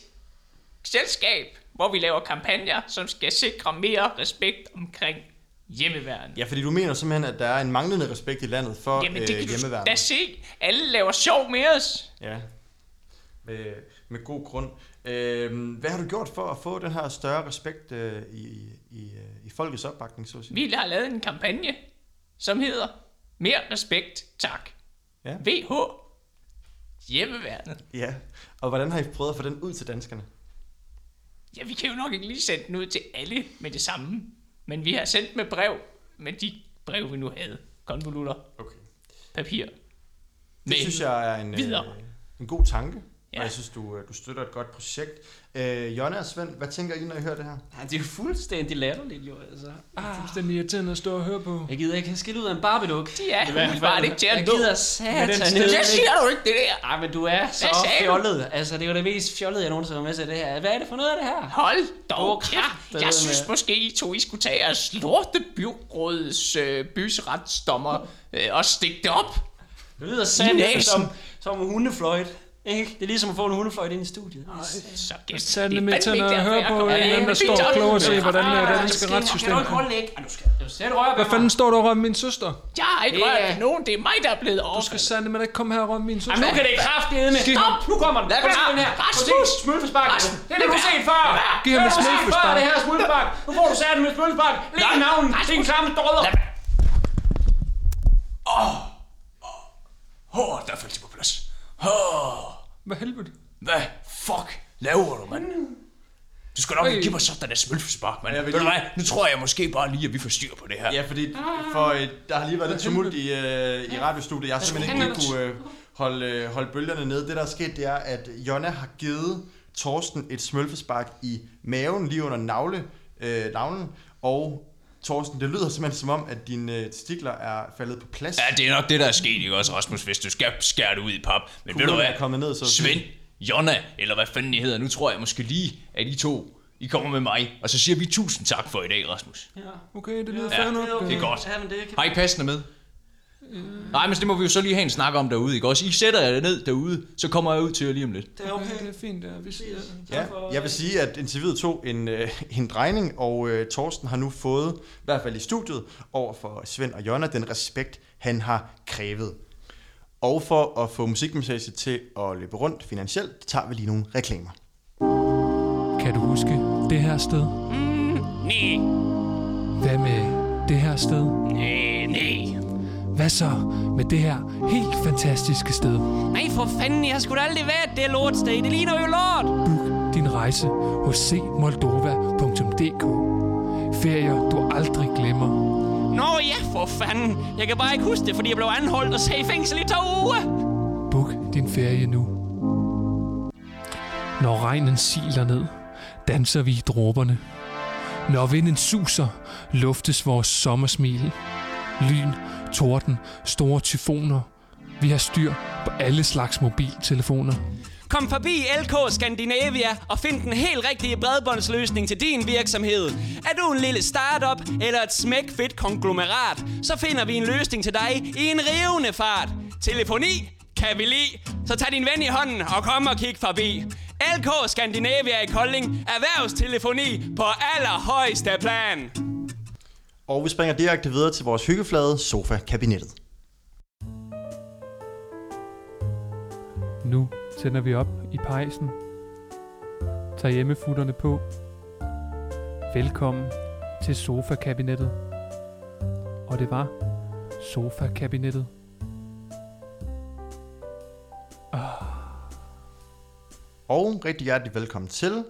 selskab, hvor vi laver kampagner, som skal sikre mere respekt omkring hjemmeværnet. Ja, fordi du mener simpelthen, at der er en manglende respekt i landet for Jamen, det øh, kan du da se. Alle laver sjov med os. Ja, med, med god grund. Øh, hvad har du gjort for at få den her større respekt øh, i, i, øh, i folkets opbakning, så at sige? Vi har lavet en kampagne, som hedder Mere respekt, tak. Ja. VH. Hjemmeværnet. Ja, og hvordan har I prøvet at få den ud til danskerne? Ja, vi kan jo nok ikke lige sende den ud til alle med det samme. Men vi har sendt med brev, med de brev, vi nu havde. Konvolutter. Okay. Papir. Det Mail. synes jeg er en, øh, en god tanke, ja. Og jeg synes, du, øh, du støtter et godt projekt. Øh, Jonna og Svend, hvad tænker I, når I hører det her? Ja, det er jo fuldstændig latterligt, jo. Altså. Det er fuldstændig irriterende at stå og høre på. Jeg gider ikke have skilt ud af en barbeduk. De er umiddelbart ikke til at Jeg gider satan. Det siger du ikke, det der. Ej, men du er så fjollet. Altså, det er jo det mest fjollede, jeg nogensinde har med til det her. Hvad er det for noget af det her? Hold dog kæft. kraftedeme. Jeg synes måske, I to I skulle tage jeres lorte byrådets øh, bysretsdommer øh, og stikke det op. Det lyder sandt som, som en hundefløjt. Ikke? Det er ligesom at få en hundefløjt ind i studiet. Så det, det det er med til fandme at ikke høre på en her. anden, der Men står og kloger det. hvordan det Ah, danske retssystem Kan du ikke holde ikke? Du skal, du skal røre ved Hvad mig. fanden står du og rører min søster? Jeg har ikke Det rørt er- nogen. Det er mig, der er blevet Du skal overfaldet. sande med ikke komme her og røre min søster. Ej, nu kan det kraftedeme. Giv ham- Stop! Nu kommer den. Lad den her. Rasmus! Smølfespark. Det er det, du har set før. Giv ham Det et har smølfespark. det her smølfespark. Nu får du sat med smølfespark. Læg i navnen. Det er en klamme drødder. Åh, der faldt det på plads. Oh, Hvad helvede? hvad fuck laver du, mand? Du skal nok ikke give mig sådan en smølfespark, mand. Ja, Ved du hvad? Nu tror jeg måske bare lige, at vi får styr på det her. Ja, fordi for, øh, der har lige været lidt tumult i, øh, i radiostudiet. Jeg har simpelthen ikke kunne øh, holde, øh, holde bølgerne nede. Det, der er sket, det er, at Jonna har givet Torsten et smølfespark i maven, lige under navle, øh, navlen. Og Torsten, det lyder simpelthen som om, at dine øh, testikler er faldet på plads. Ja, det er nok det, der er sket, ikke også, Rasmus, hvis du skal skære det ud i pap. Men ved du hvad? er kommet ned, så. Svend, Jonna, eller hvad fanden I hedder, nu tror jeg måske lige, at I to, I kommer med mig. Og så siger vi tusind tak for i dag, Rasmus. Ja. Okay, det lyder Ja, fair nok. det er godt. Ja, men det kan... Har I passende med? Nej, men det må vi jo så lige have en snak om derude, ikke også? I sætter jer ned derude, så kommer jeg ud til jer lige om lidt. Det er okay. Det er fint, ja. Vi siger, Ja, jeg vil sige, at interviewet tog en, øh, en drejning, og øh, Torsten har nu fået, i hvert fald i studiet, over for Svend og Jonna, den respekt, han har krævet. Og for at få musikmassage til at løbe rundt finansielt, tager vi lige nogle reklamer. Kan du huske det her sted? Mm, nej, Hvad med det her sted? nej, nej. Hvad så med det her helt fantastiske sted? Nej, for fanden, jeg har sgu da aldrig været det lortsted. Det ligner jo lort. Book din rejse hos cmoldova.dk Ferier, du aldrig glemmer. Nå ja, for fanden. Jeg kan bare ikke huske det, fordi jeg blev anholdt og sagde i fængsel i to uger. Book din ferie nu. Når regnen siler ned, danser vi i dråberne. Når vinden suser, luftes vores sommersmil. Lyn, torden, store tyfoner. Vi har styr på alle slags mobiltelefoner. Kom forbi LK Scandinavia og find den helt rigtige bredbåndsløsning til din virksomhed. Er du en lille startup eller et smækfedt konglomerat, så finder vi en løsning til dig i en rivende fart. Telefoni kan vi lide, så tag din ven i hånden og kom og kig forbi. LK Scandinavia i Kolding, erhvervstelefoni på allerhøjeste plan. Og vi springer direkte videre til vores hyggeflade sofa-kabinettet. Nu tænder vi op i pejsen. Tag hjemmefutterne på. Velkommen til sofa-kabinettet. Og det var sofa-kabinettet. Og rigtig hjertelig velkommen til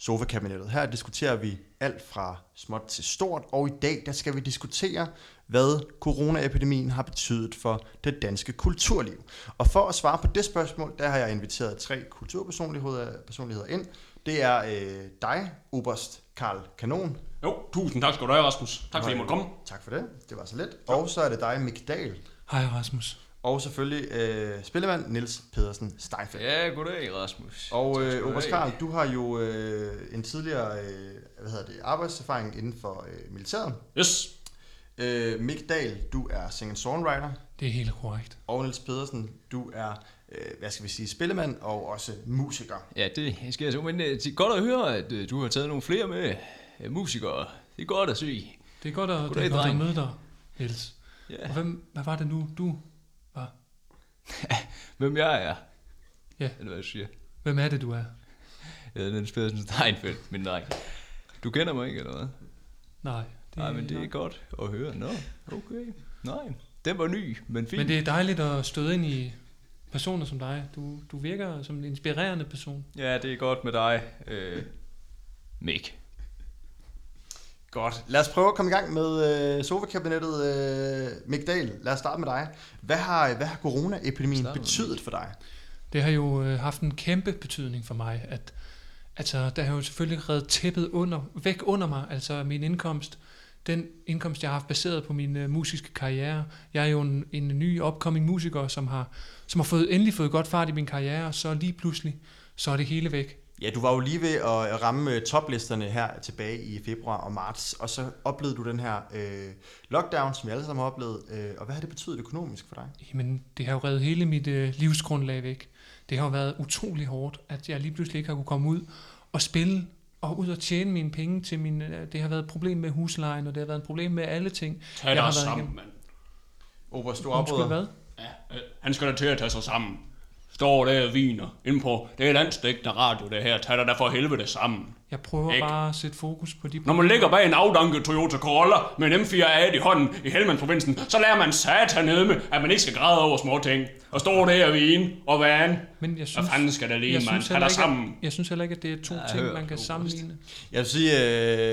Sofa-kabinettet. Her diskuterer vi alt fra småt til stort, og i dag der skal vi diskutere, hvad coronaepidemien har betydet for det danske kulturliv. Og for at svare på det spørgsmål, der har jeg inviteret tre kulturpersonligheder personligheder ind. Det er øh, dig, Oberst Karl Kanon. Jo, tusind tak skal du have, Rasmus. Tak fordi jeg måtte komme. Tak for det. Det var så let. Og så er det dig, Mik Dahl. Hej Rasmus. Og selvfølgelig øh, spillemand Niels Pedersen Steinfeldt. Ja, goddag Rasmus. Og øh, have. Karl, du har jo øh, en tidligere øh, hvad hedder det, arbejdserfaring inden for øh, militæret. Yes. Øh, Mick Dahl, du er singer-songwriter. Det er helt korrekt. Og Niels Pedersen, du er, øh, hvad skal vi sige, spillemand og også musiker. Ja, det skal jeg så. Men øh, det er godt at høre, at øh, du har taget nogle flere med musikere. Det er godt at se. Det er godt at, Goddag, det er godt at møde dig, Niels. Ja. Og hvem, hvad var det nu, du? Hvem jeg er. Ja. Eller hvad du siger. Hvem er det, du er? Jeg hedder Niels Pedersen Steinfeldt, min dreng. Du kender mig ikke, eller hvad? Nej. Det, Nej, men det er godt at høre. Nå, okay. Nej, den var ny, men fint. Men det er dejligt at støde ind i personer som dig. Du, du virker som en inspirerende person. Ja, det er godt med dig, øh, Mick. Godt. Lad os prøve at komme i gang med øh, sofa-kabinettet. Øh, Mick Dahl, lad os starte med dig. Hvad har, hvad har coronaepidemien betydet for dig? Det har jo øh, haft en kæmpe betydning for mig, at altså, der har jo selvfølgelig reddet tæppet under, væk under mig, altså min indkomst, den indkomst, jeg har haft baseret på min øh, musiske karriere. Jeg er jo en, en ny upcoming musiker, som har, som har fået, endelig fået godt fart i min karriere, og så lige pludselig, så er det hele væk. Ja, du var jo lige ved at ramme øh, toplisterne her tilbage i februar og marts, og så oplevede du den her øh, lockdown, som vi alle sammen har oplevet. Øh, og hvad har det betydet økonomisk for dig? Jamen, det har jo reddet hele mit øh, livsgrundlag væk. Det har jo været utrolig hårdt, at jeg lige pludselig ikke har kunne komme ud og spille og ud og tjene mine penge til min... Øh, det har været et problem med huslejen, og det har været et problem med alle ting. Tag dig har været sammen, mand. Oberst, du Undskyld, afbryder. hvad? Ja, øh, han skal da til at tage sig sammen. Står der og viner inde på, det er landstækkende radio det her, tag dig da for helvede sammen. Jeg prøver Ikke? bare at sætte fokus på de... Når man ligger bag en afdanket Toyota Corolla med en M4A i hånden i Helmand-provinsen, så lærer man satan ned med, at man ikke skal græde over små ting. Og stå der og vine og vane. Men jeg synes, Hvad fanden skal der lige, jeg mand? synes Tag dig ikke, sammen. at- Jeg synes heller ikke, at det er to Ja, jeg ting, hører man kan det, sammenligne. Jeg vil sige,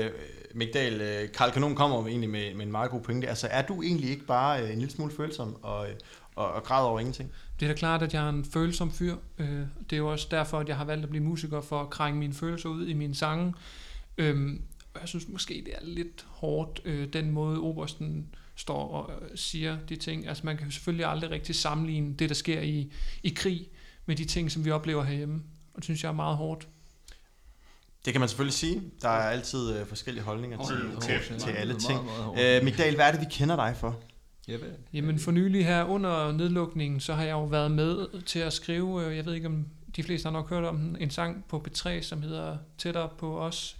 øh, Migdal, øh, Karl Kanon kommer egentlig med, med en meget god pointe. Altså, er du egentlig ikke bare øh, en lille smule følsom og, øh, og, og græder over ingenting? Det er da klart, at jeg er en følsom fyr. Øh, Det er jo også derfor, at jeg har valgt at blive musiker, for at krænge mine følelser ud i mine sange. Øhm, og jeg synes måske, det er lidt hårdt, øh, den måde Obersten står og øh, siger de ting. Altså man kan jo selvfølgelig aldrig rigtig sammenligne det, der sker i, i krig, med de ting, som vi oplever herhjemme. Og det synes jeg er meget hårdt. Det kan man selvfølgelig sige. Der er altid øh, forskellige holdninger Hold til, nu til, til det alle ting. meget. Øh, Migdal, hvad er det, vi kender dig for? Jamen for nylig her under nedlukningen, så har jeg jo været med til at skrive, øh, jeg ved ikke om de fleste har nok hørt om den, en sang på B3, som hedder Tættere på os.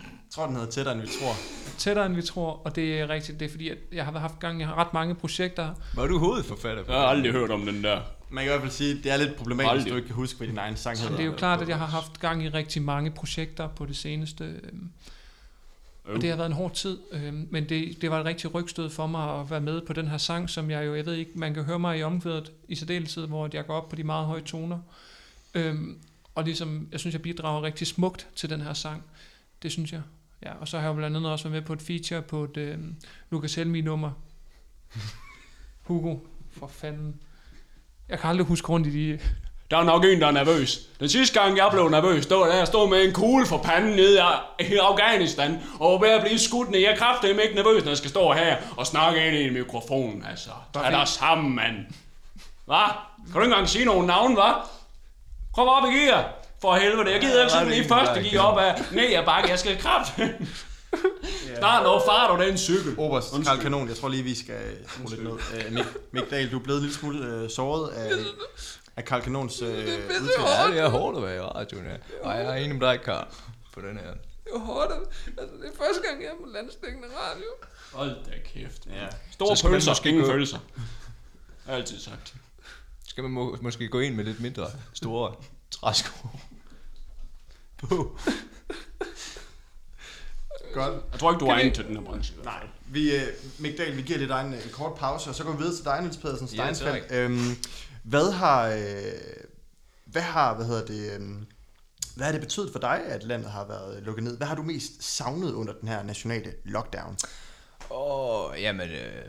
Jeg tror, den hedder Tættere, end vi tror. Tættere end vi tror, og det er rigtigt, det er fordi, at jeg har haft gang i ret mange projekter. Var du hovedforfatter? Jeg har aldrig hørt om den der. Man kan i hvert fald sige, at det er lidt problematisk, hvis Aldrig. du ikke kan huske, hvad din egen sang Så hedder. det er jo klart, at jeg har haft gang i rigtig mange projekter på det seneste. Og det har været en hård tid, øhm, men det, det var et rigtig rygstød for mig at være med på den her sang, som jeg jo, jeg ved ikke, man kan høre mig i omkvædet i særdeleshed, hvor jeg går op på de meget høje toner. Øhm, og ligesom, jeg synes, jeg bidrager rigtig smukt til den her sang. Det synes jeg. Ja, og så har jeg blandt andet også været med på et feature på et øhm, Lucas Helmi-nummer. Hugo, for fanden. Jeg kan aldrig huske rundt i de... Der er nok en, der er nervøs. Den sidste gang, jeg blev nervøs, det var da jeg stod med en kugle for panden nede i i Afghanistan, og var ved at blive skudt ned. Jeg kræfter ikke nervøs, når jeg skal stå her og snakke ind i en mikrofon, altså. Tag dig sammen, mand. Hvad? Kan du ikke engang sige nogen navn, hva'? Kom op i gear. For helvede, jeg gider ikke Ja, sådan det er lige ikke første gear op af ned ad bakke. Jeg skal kraft. Snart når far du den cykel. Oberst, Karl Kanon, jeg tror lige, vi skal skrue lidt ned. Mik, Mik du er blevet en lille smule øh, såret af, af Karl Kanons øh, udtalelse. Ja, det er hårdt at være i radioen, ja. Og jeg er enig med dig, Karl, på den her. Det er hårdt. Altså, det er første gang, jeg er på landstækkende radio. Hold da kæft. Ja. Store Så pølser, måske ingen gå- følelser. Altid sagt. Skal man må, måske gå ind med lidt mindre store træsko på? Godt. Jeg tror ikke, du er egnet til den her branche. Nej. Vi, øh, Mikdal, vi giver lidt en, en kort pause, og så går vi videre til dig, Niels Pedersen Ja, Steinfeldt. tak. øhm, hvad har, øh, hvad har, hvad hedder det, øhm, hvad har det betydet for dig, at landet har været lukket ned? Hvad har du mest savnet under den her nationale lockdown? Åh, oh, jamen, øh,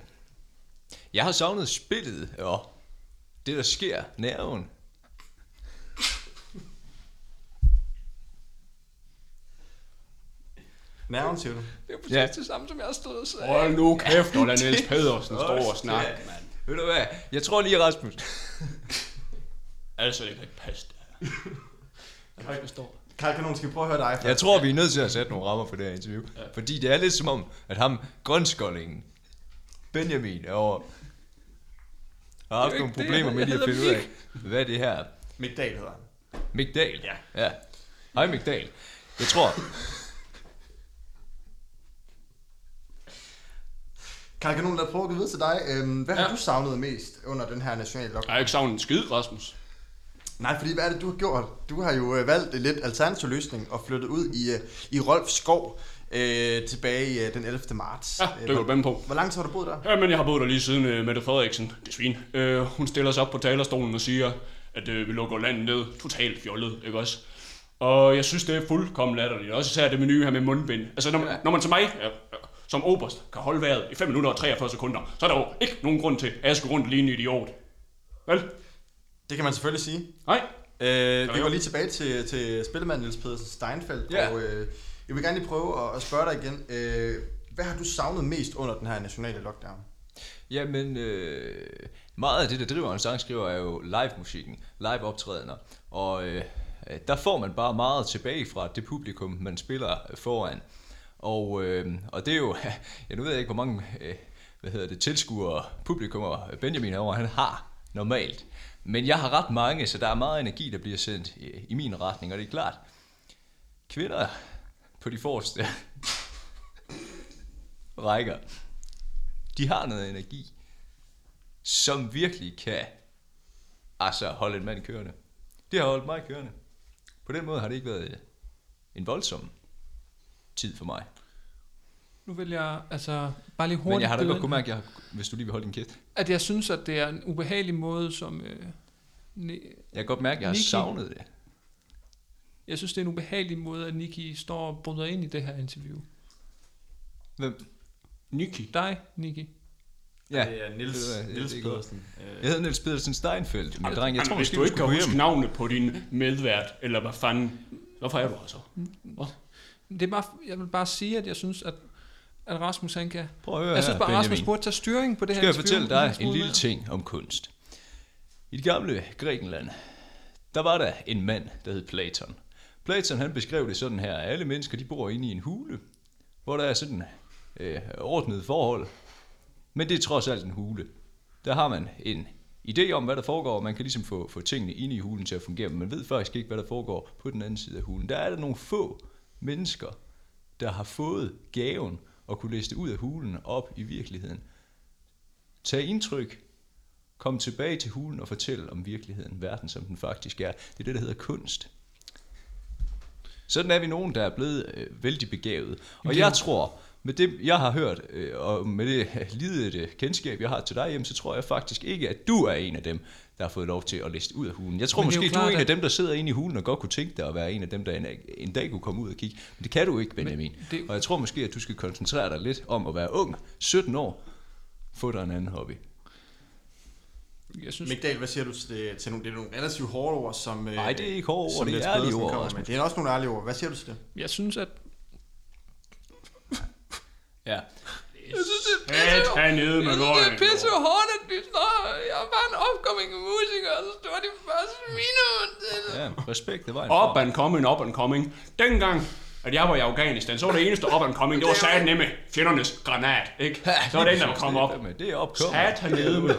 jeg har savnet spillet, og det der sker, nerven. Nerven, siger du? Det er præcis Ja. det samme, som jeg har stået og sagt. Hold nu kæft, lad Niels Pedersen stå og Hold snakke, kæft. mand. Ved du hvad, jeg tror lige, Rasmus. Altså, det kan ikke passe det her. Jeg kan ikke forstå. Karl Kanon, skal vi prøve at høre dig først? Jeg tror, vi er nødt til at sætte nogle rammer for det her interview. Ja. Fordi det er lidt som om, at ham, grønskoldingen, Benjamin, er over, har haft nogle det, problemer med lige at finde ud af, hvad det her er. Mikdal hedder han. Mikdal? Ja. ja. Hej Mikdal. Jeg tror, Karl Kanon, lad os prøve at gå videre til dig. Øhm, hvad ja. har du savnet mest under den her nationale lockdown? Jeg har ikke savnet en skid, Rasmus. Nej, fordi hvad er det, du har gjort? Du har jo øh, valgt en lidt alternativ løsning og flyttet ud i, øh, i Rolf Skov øh, tilbage øh, den 11. marts. Ja, Øh, det bande på. hvor lang tid har du boet der? Ja, men jeg har boet der lige siden uh, Mette Frederiksen, det svin. Uh, hun stiller sig op på talerstolen og siger, at uh, vi lukker landet ned. Totalt fjollet, ikke også? Og jeg synes, det er fuldkommen latterligt. Også især det menu her med mundbind. Altså, når, ja. når man som mig, ja, ja, som oberst, kan holde vejret i 5 minutter og 43 sekunder, så er der jo ikke nogen grund til, at jeg skal rundt lige en idiot. Vel? Det kan man selvfølgelig sige. Nej. Øh, vi går lige tilbage til, til spillemanden Niels Pedersen Steinfeldt, Ja. og øh, jeg vil gerne lige prøve at, at spørge dig igen. Øh, hvad har du savnet mest under den her nationale lockdown? Jamen, øh, meget af det, der driver en sangskriver, er jo live-musikken, live-optrædener. Og øh, øh, der får man bare meget tilbage fra det publikum, man spiller foran. Og, øh, og det er jo, jeg nu ved jeg ikke, hvor mange øh, hvad hedder det, tilskuere, publikummer Benjamin herovre, han har normalt. Men jeg har ret mange, så der er meget energi, der bliver sendt i, i min retning, og det er klart, kvinder på de forreste rækker, de har noget energi, som virkelig kan altså holde en mand kørende. Det har holdt mig kørende. På den måde har det ikke været en voldsom tid for mig. Nu vil jeg altså bare lige hurtigt Men jeg har da godt kunne mærke, jeg, hvis du lige vil holde din kæft. at jeg synes, at det er en ubehagelig måde, som... Øh, ne- Jeg kan godt mærke, at jeg har Nikki- savnet det. Jeg synes, det er en ubehagelig måde, at Nikki står og bryder ind i det her interview. Hvem? Nikki. Dig, Nikki. Ja, Det er Niels- det, Niels er. Pedersen. Jeg hedder Niels Pedersen Steinfeldt, min dreng. Jeg Altså, tror hvis du ikke kan huske navnet på din medvært, eller hvad fanden, hvorfor er du altså? Hvad? Det er bare, jeg vil bare sige, at jeg synes, at, at Rasmus han kan... Prøv at høre jeg synes her, bare, Rasmus Benjamin. burde tage styring på det her Skal jeg fortælle dig en lille ting om kunst? I det gamle Grækenland, der var der en mand, der hed Platon. Platon han beskrev det sådan her, at alle mennesker de bor inde i en hule, hvor der er sådan øh, ordnet forhold. Men det er trods alt en hule. Der har man en idé om, hvad der foregår, og man kan ligesom få, få tingene inde i hulen til at fungere, men man ved faktisk ikke, hvad der foregår på den anden side af hulen. Der er der nogle få mennesker, der har fået gaven og kunne læse det ud af hulen op i virkeligheden. Tag indtryk, kom tilbage til hulen og fortæl om virkeligheden, verden som den faktisk er. Det er det, der hedder kunst. Sådan er vi nogen, der er blevet øh, vældig begavet. Og jeg tror, med det, jeg har hørt, øh, og med det lidede kendskab, jeg har til dig, jamen, så tror jeg faktisk ikke, at du er en af dem, der har fået lov til at læse ud af hulen. Jeg tror Men er måske, du er klart, en af dem, der sidder inde i hulen og godt kunne tænke dig at være en af dem, der en, en dag kunne komme ud og kigge. Men det kan du ikke, Benjamin. det- Og jeg tror måske, at du skal koncentrere dig lidt om at være ung, 17 år, få dig en anden hobby. Jeg synes, Michael, hvad siger du til, det, til nogle, det er nogle relativt hårde ord, som... øh, Nej, det er ikke hårde ord, det er ærlige ord, med. Det er også nogle ærlige ord. Hvad siger du til det? jeg synes, at... Ja. Jeg synes, det er pisse, hernede med jeg synes, det er pisse hårdt, at de står... Jeg er bare en opkommende musiker, og så står de til det. Ja, respekt, det var en Up and coming, up and coming. Dengang, at jeg var i Afghanistan, så var det eneste up and coming, det var sat nemme fjendernes granat, ikke? Så var det en, der kom op. Det er opkommet. Sat hernede med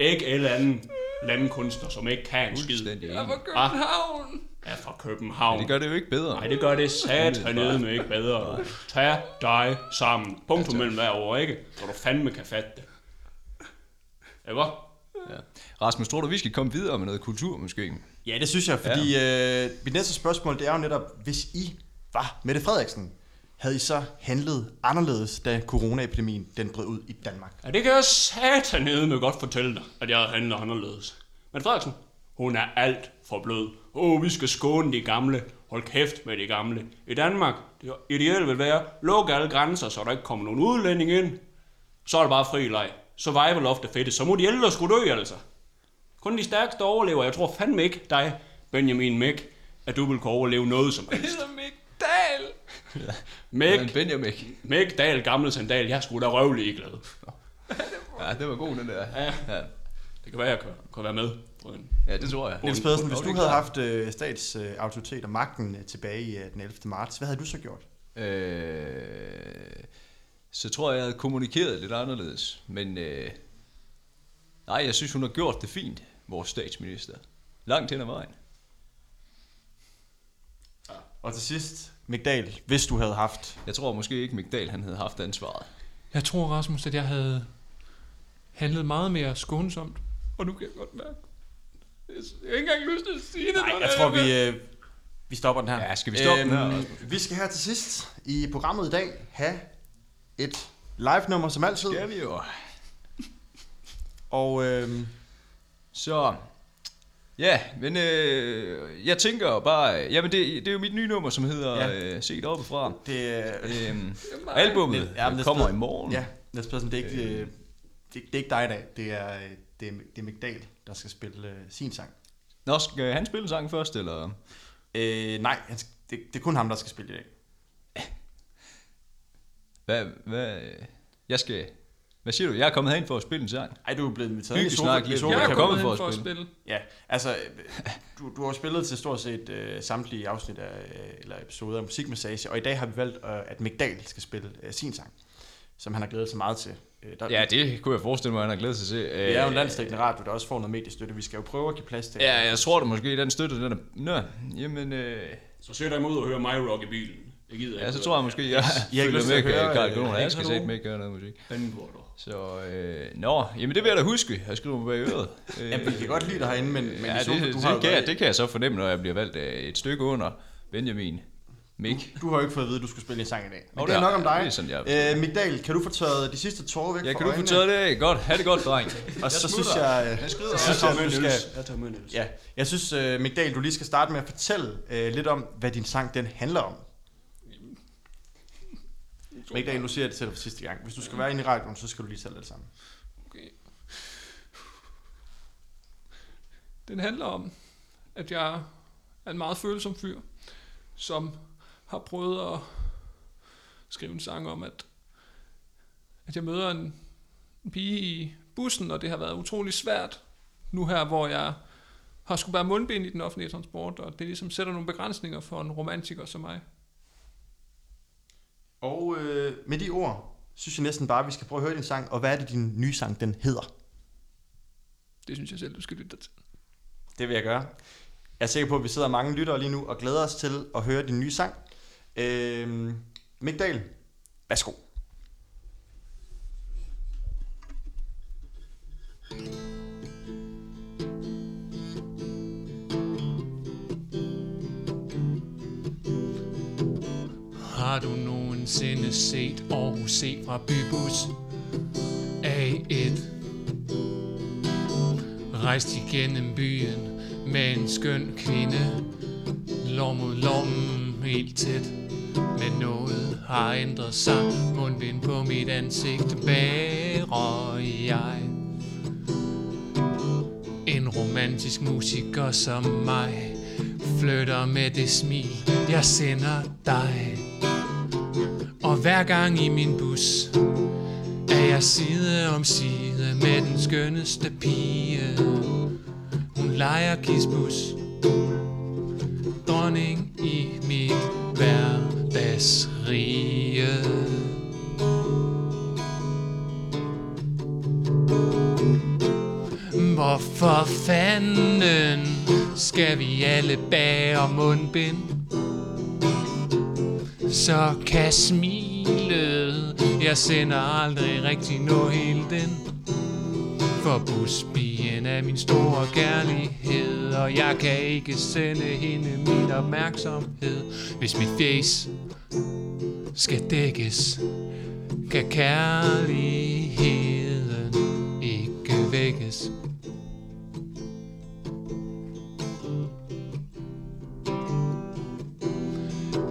ikke en eller anden landkunstner, som ikke kan en skid. Enig. fra København. Er fra København. Det gør det jo ikke bedre. Nej, det gør det sat hernede med ikke bedre. Tag dig sammen. Punktum mellem hver ord, ikke? Så du fandme kan fatte det. Er godt? Ja. Rasmus, tror du, vi skal komme videre med noget kultur måske? Ja, det synes jeg, fordi ja. øh, mit næste spørgsmål, det er jo netop, hvis I var Mette Frederiksen, havde I så handlet anderledes, da coronaepidemien den brød ud i Danmark? Ja, det kan jeg satan nede med godt fortælle dig, at jeg havde handlet anderledes. Men Frederiksen, hun er alt for blød. Åh, oh, vi skal skåne de gamle. Hold kæft med de gamle. I Danmark, det ideelle vil være, luk alle grænser, så der ikke kommer nogen udlænding ind. Så er det bare fri leg. Survival of the fittest. Så må de ældre skulle dø, altså. Kun de stærkeste overlever. Jeg tror fandme ikke dig, Benjamin Mæk, at du vil kunne overleve noget som helst. Ligesom Mick Dahl. Mæk, Men Benjamin. Mæk, Dal, gammel sandal, jeg skulle da røvlig glad. Ja, det var god, den der. Ja. ja. Det kan være, jeg kan, kan være med en Ja, det tror jeg. Niels Pedersen, hvis du havde haft øh, statsautoritet og magten øh, tilbage i øh, den 11. marts, hvad havde du så gjort? Øh, så tror jeg, jeg havde kommunikeret lidt anderledes. Men øh, nej, jeg synes, hun har gjort det fint, vores statsminister. Langt hen ad vejen. Og til sidst, Migdal, hvis du havde haft... Jeg tror måske ikke, Migdal han havde haft ansvaret. Jeg tror, Rasmus, at jeg havde handlet meget mere skånsomt. Og nu kan jeg godt mærke. Jeg har ikke engang lyst til at sige det. Nej, jeg tror, vi, øh, vi stopper den her. Ja, skal vi stoppe den her, Øhm? Vi skal her til sidst i programmet i dag have et live-nummer som altid. Skal vi jo. Og øhm, Så, ja, men øh, jeg tænker bare, jamen det, det er jo mit nye nummer, som hedder Ja. øh, Set oppefra. det er... Øhm, albummet Ja, men ja, kommer i morgen. Ja, Niels Pedersen, det er ikke, øh, det, det er ikke dig i dag. Det er, øh, det er, det er Migdal, der skal spille øh, sin sang. Nå, skal han spille sang først, eller? Øh, nej, han, det, det er kun ham, der skal spille i dag. Hvad, hvad, jeg skal, hvad siger du? Jeg er kommet herind for at spille en sang. Ej, du er blevet inviteret i sofa- i lidt. sofa- Jeg er kommet for at for at spille. Ja, altså, du, du har spillet til stort set øh, samtlige afsnit af, øh, eller episoder af Musikmassage, og i dag har vi valgt, øh, at Migdal skal spille øh, sin sang, som han har glædet sig meget til. Øh, der, Ja, det kunne jeg forestille mig, at han har glædet sig til. det er jo en landstækkende radio, der også får noget mediestøtte. Vi skal jo prøve at give plads til. Ja, jeg tror da måske, den støtte, den er... Nå, jamen... Øh, Så sætter jeg mig ud og hører My Rock i bilen. Jeg gider ikke Ja, så høre tror jeg det måske, jeg ikke følger med, at høre, Karl øh, Gunnar. Jeg skal sætte med ikke gøre noget musik. Så, øh, nå, jamen det vil jeg da huske. Jeg skriver mig bag øret. Øh, Ja, vi kan godt lide dig herinde, men, men ja, i så det, du det, kan jeg, det kan jeg så fornemme, når jeg bliver valgt øh, et stykke under Benjamin Mik. Du har jo ikke fået at vide, at du skulle spille en sang i dag. Men Åh, det er nok om dig. det er sådan, jeg øh, Migdal, kan du få tørret de sidste tårer væk Ja, kan du få taget det af? Godt. Ha' det godt, dreng. Og så Jeg synes smutter. jeg, Jeg så skrider. synes Jeg jeg, tager du med skal... Jeg tager. Ja, jeg synes, uh, Migdal, du lige skal starte med at fortælle uh, lidt om, hvad din sang den handler om. Migdal, nu siger jeg det til dig for sidste gang. Hvis du skal være inde i radioen, så skal du lige tage det sammen. Den handler om, at jeg er en meget følsom fyr, som har prøvet at skrive en sang om, at, at jeg møder en, en pige i bussen, og det har været utrolig svært nu her, hvor jeg har skulle bære mundbind i den offentlige transport, og det ligesom sætter nogle begrænsninger for en romantiker som mig. Og øh, med de ord, synes jeg næsten bare, at vi skal prøve at høre din sang. Og hvad er det, din nye sang, den hedder? Det synes jeg selv, du skal lytte til. Det vil jeg gøre. Jeg er sikker på, at vi sidder mange lyttere lige nu og glæder os til at høre din nye sang. Øh, Migdal, værsgo. Har du nogensinde set Aarhus se fra bybus A1? Rejst igennem byen med en skøn kvinde Lår mod lommen helt tæt men noget har ændret sig. Mundvind på mit ansigt bærer jeg. En romantisk musiker som mig Flytter med det smil Jeg sender dig. Og hver gang i min bus Er jeg side om side Med den skønneste pige. Hun leger kisbus Dronning rige. Hvorfor fanden skal vi alle bære mundbind? Så kan smilet, jeg sender aldrig rigtig nå hele den. For busbien er min store kærlighed, og jeg kan ikke sende hende min opmærksomhed. Hvis mit face skal dækkes, kan kærligheden ikke vækkes.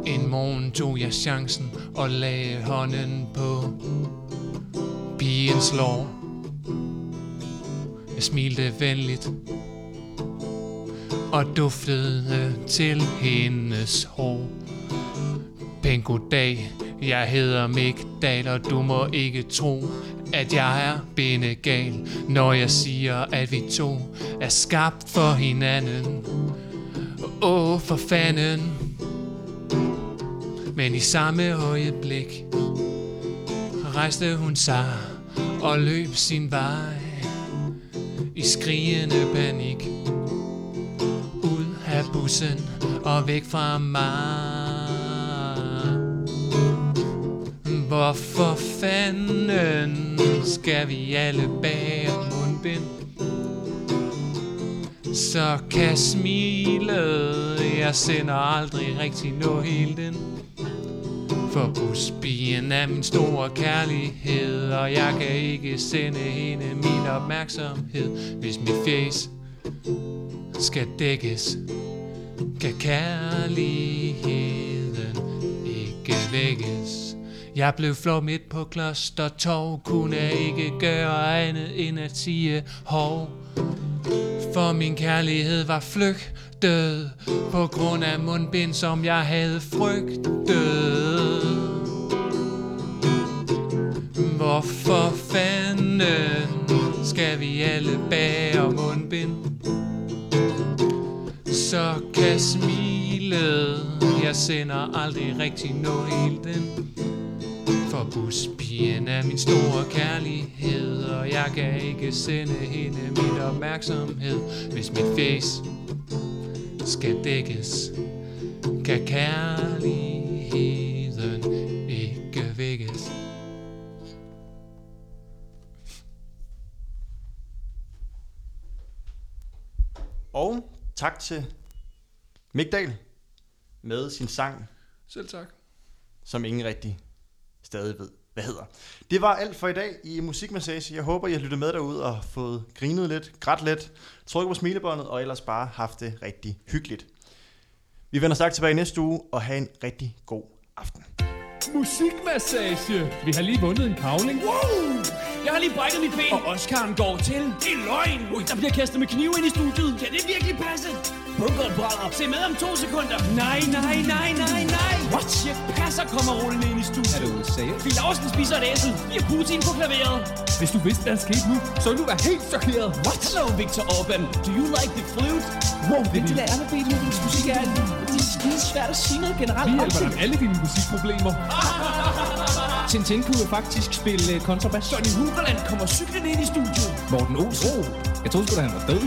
En morgen tog jeg chancen og lagde hånden på pigens lår. Jeg smilte venligt og duftede til hendes hår. Pæn goddag, jeg hedder Migdal, og du må ikke tro, at jeg er benegal, når jeg siger, at vi to er skabt for hinanden. Åh, oh, for fanden. Men i samme øjeblik rejste hun sig og løb sin vej i skrigende panik ud af bussen og væk fra mig. Hvorfor fanden skal vi alle bære mundbind? Så kan smilet, jeg sender aldrig rigtig nå helt ind. For busbigen er min store kærlighed, og jeg kan ikke sende hende min opmærksomhed, hvis mit face skal dækkes. Kan kærligheden ikke vækkes? Jeg blev flå midt på klostertorv, kunne ikke gøre andet end at sige hov. For min kærlighed var flygtet På grund af mundbind, som jeg havde frygtet Hvorfor fanden skal vi alle bære mundbind? Så kan smilet Jeg sender aldrig rigtig noget den for buspigen er min store kærlighed Og jeg kan ikke sende hende min opmærksomhed Hvis mit face skal dækkes Kan kærligheden ikke vækkes Og tak til Migdal med sin sang. Selv tak. Som ingen rigtig stadig ved, hvad hedder. Det var alt for i dag i Musikmassage. Jeg håber, I har lyttet med derude og fået grinet lidt, grædt lidt, trykket på smilebåndet og ellers bare haft det rigtig hyggeligt. Vi vender straks tilbage næste uge og have en rigtig god aften. Musikmassage. Vi har lige vundet en kavling. Wow! Jeg har lige brækket mit ben, og Oscar'en går til... Det er løgn! Ui, der bliver kastet med knive ind i studiet. Kan det virkelig passe? Bunkeren brænder. Se med om to sekunder. Nej, nej, nej, nej, nej. What? Jeg passer kommer rullende ind i studiet. Er du seriøs? Vi Larsen spiser et æsel. Vi har Putin på klaveret. Hvis du vidste, hvad der skete nu, så ville du være helt chokeret. What? Hello, Victor Orban. Do you like the flute? Wow, det er lærerne Beethovens musik er... Det er skide svært at sige noget generelt. Vi hjælper dig med alle dine musikproblemer. Tintin kunne jo faktisk spille øh, kontrabas. Johnny Hugerland kommer cyklen ind i studiet. Morten Olsen. Jeg troede sgu da, han var død.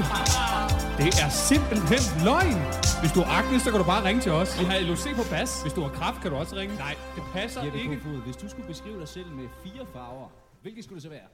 Det er simpelthen løgn. Hvis du har akne, så kan du bare ringe til os. Vi har LOC på bas. Hvis du har kraft, kan du også ringe. Nej, det passer Jeppe ikke. Kofod, hvis du skulle beskrive dig selv med fire farver, hvilke skulle det så være?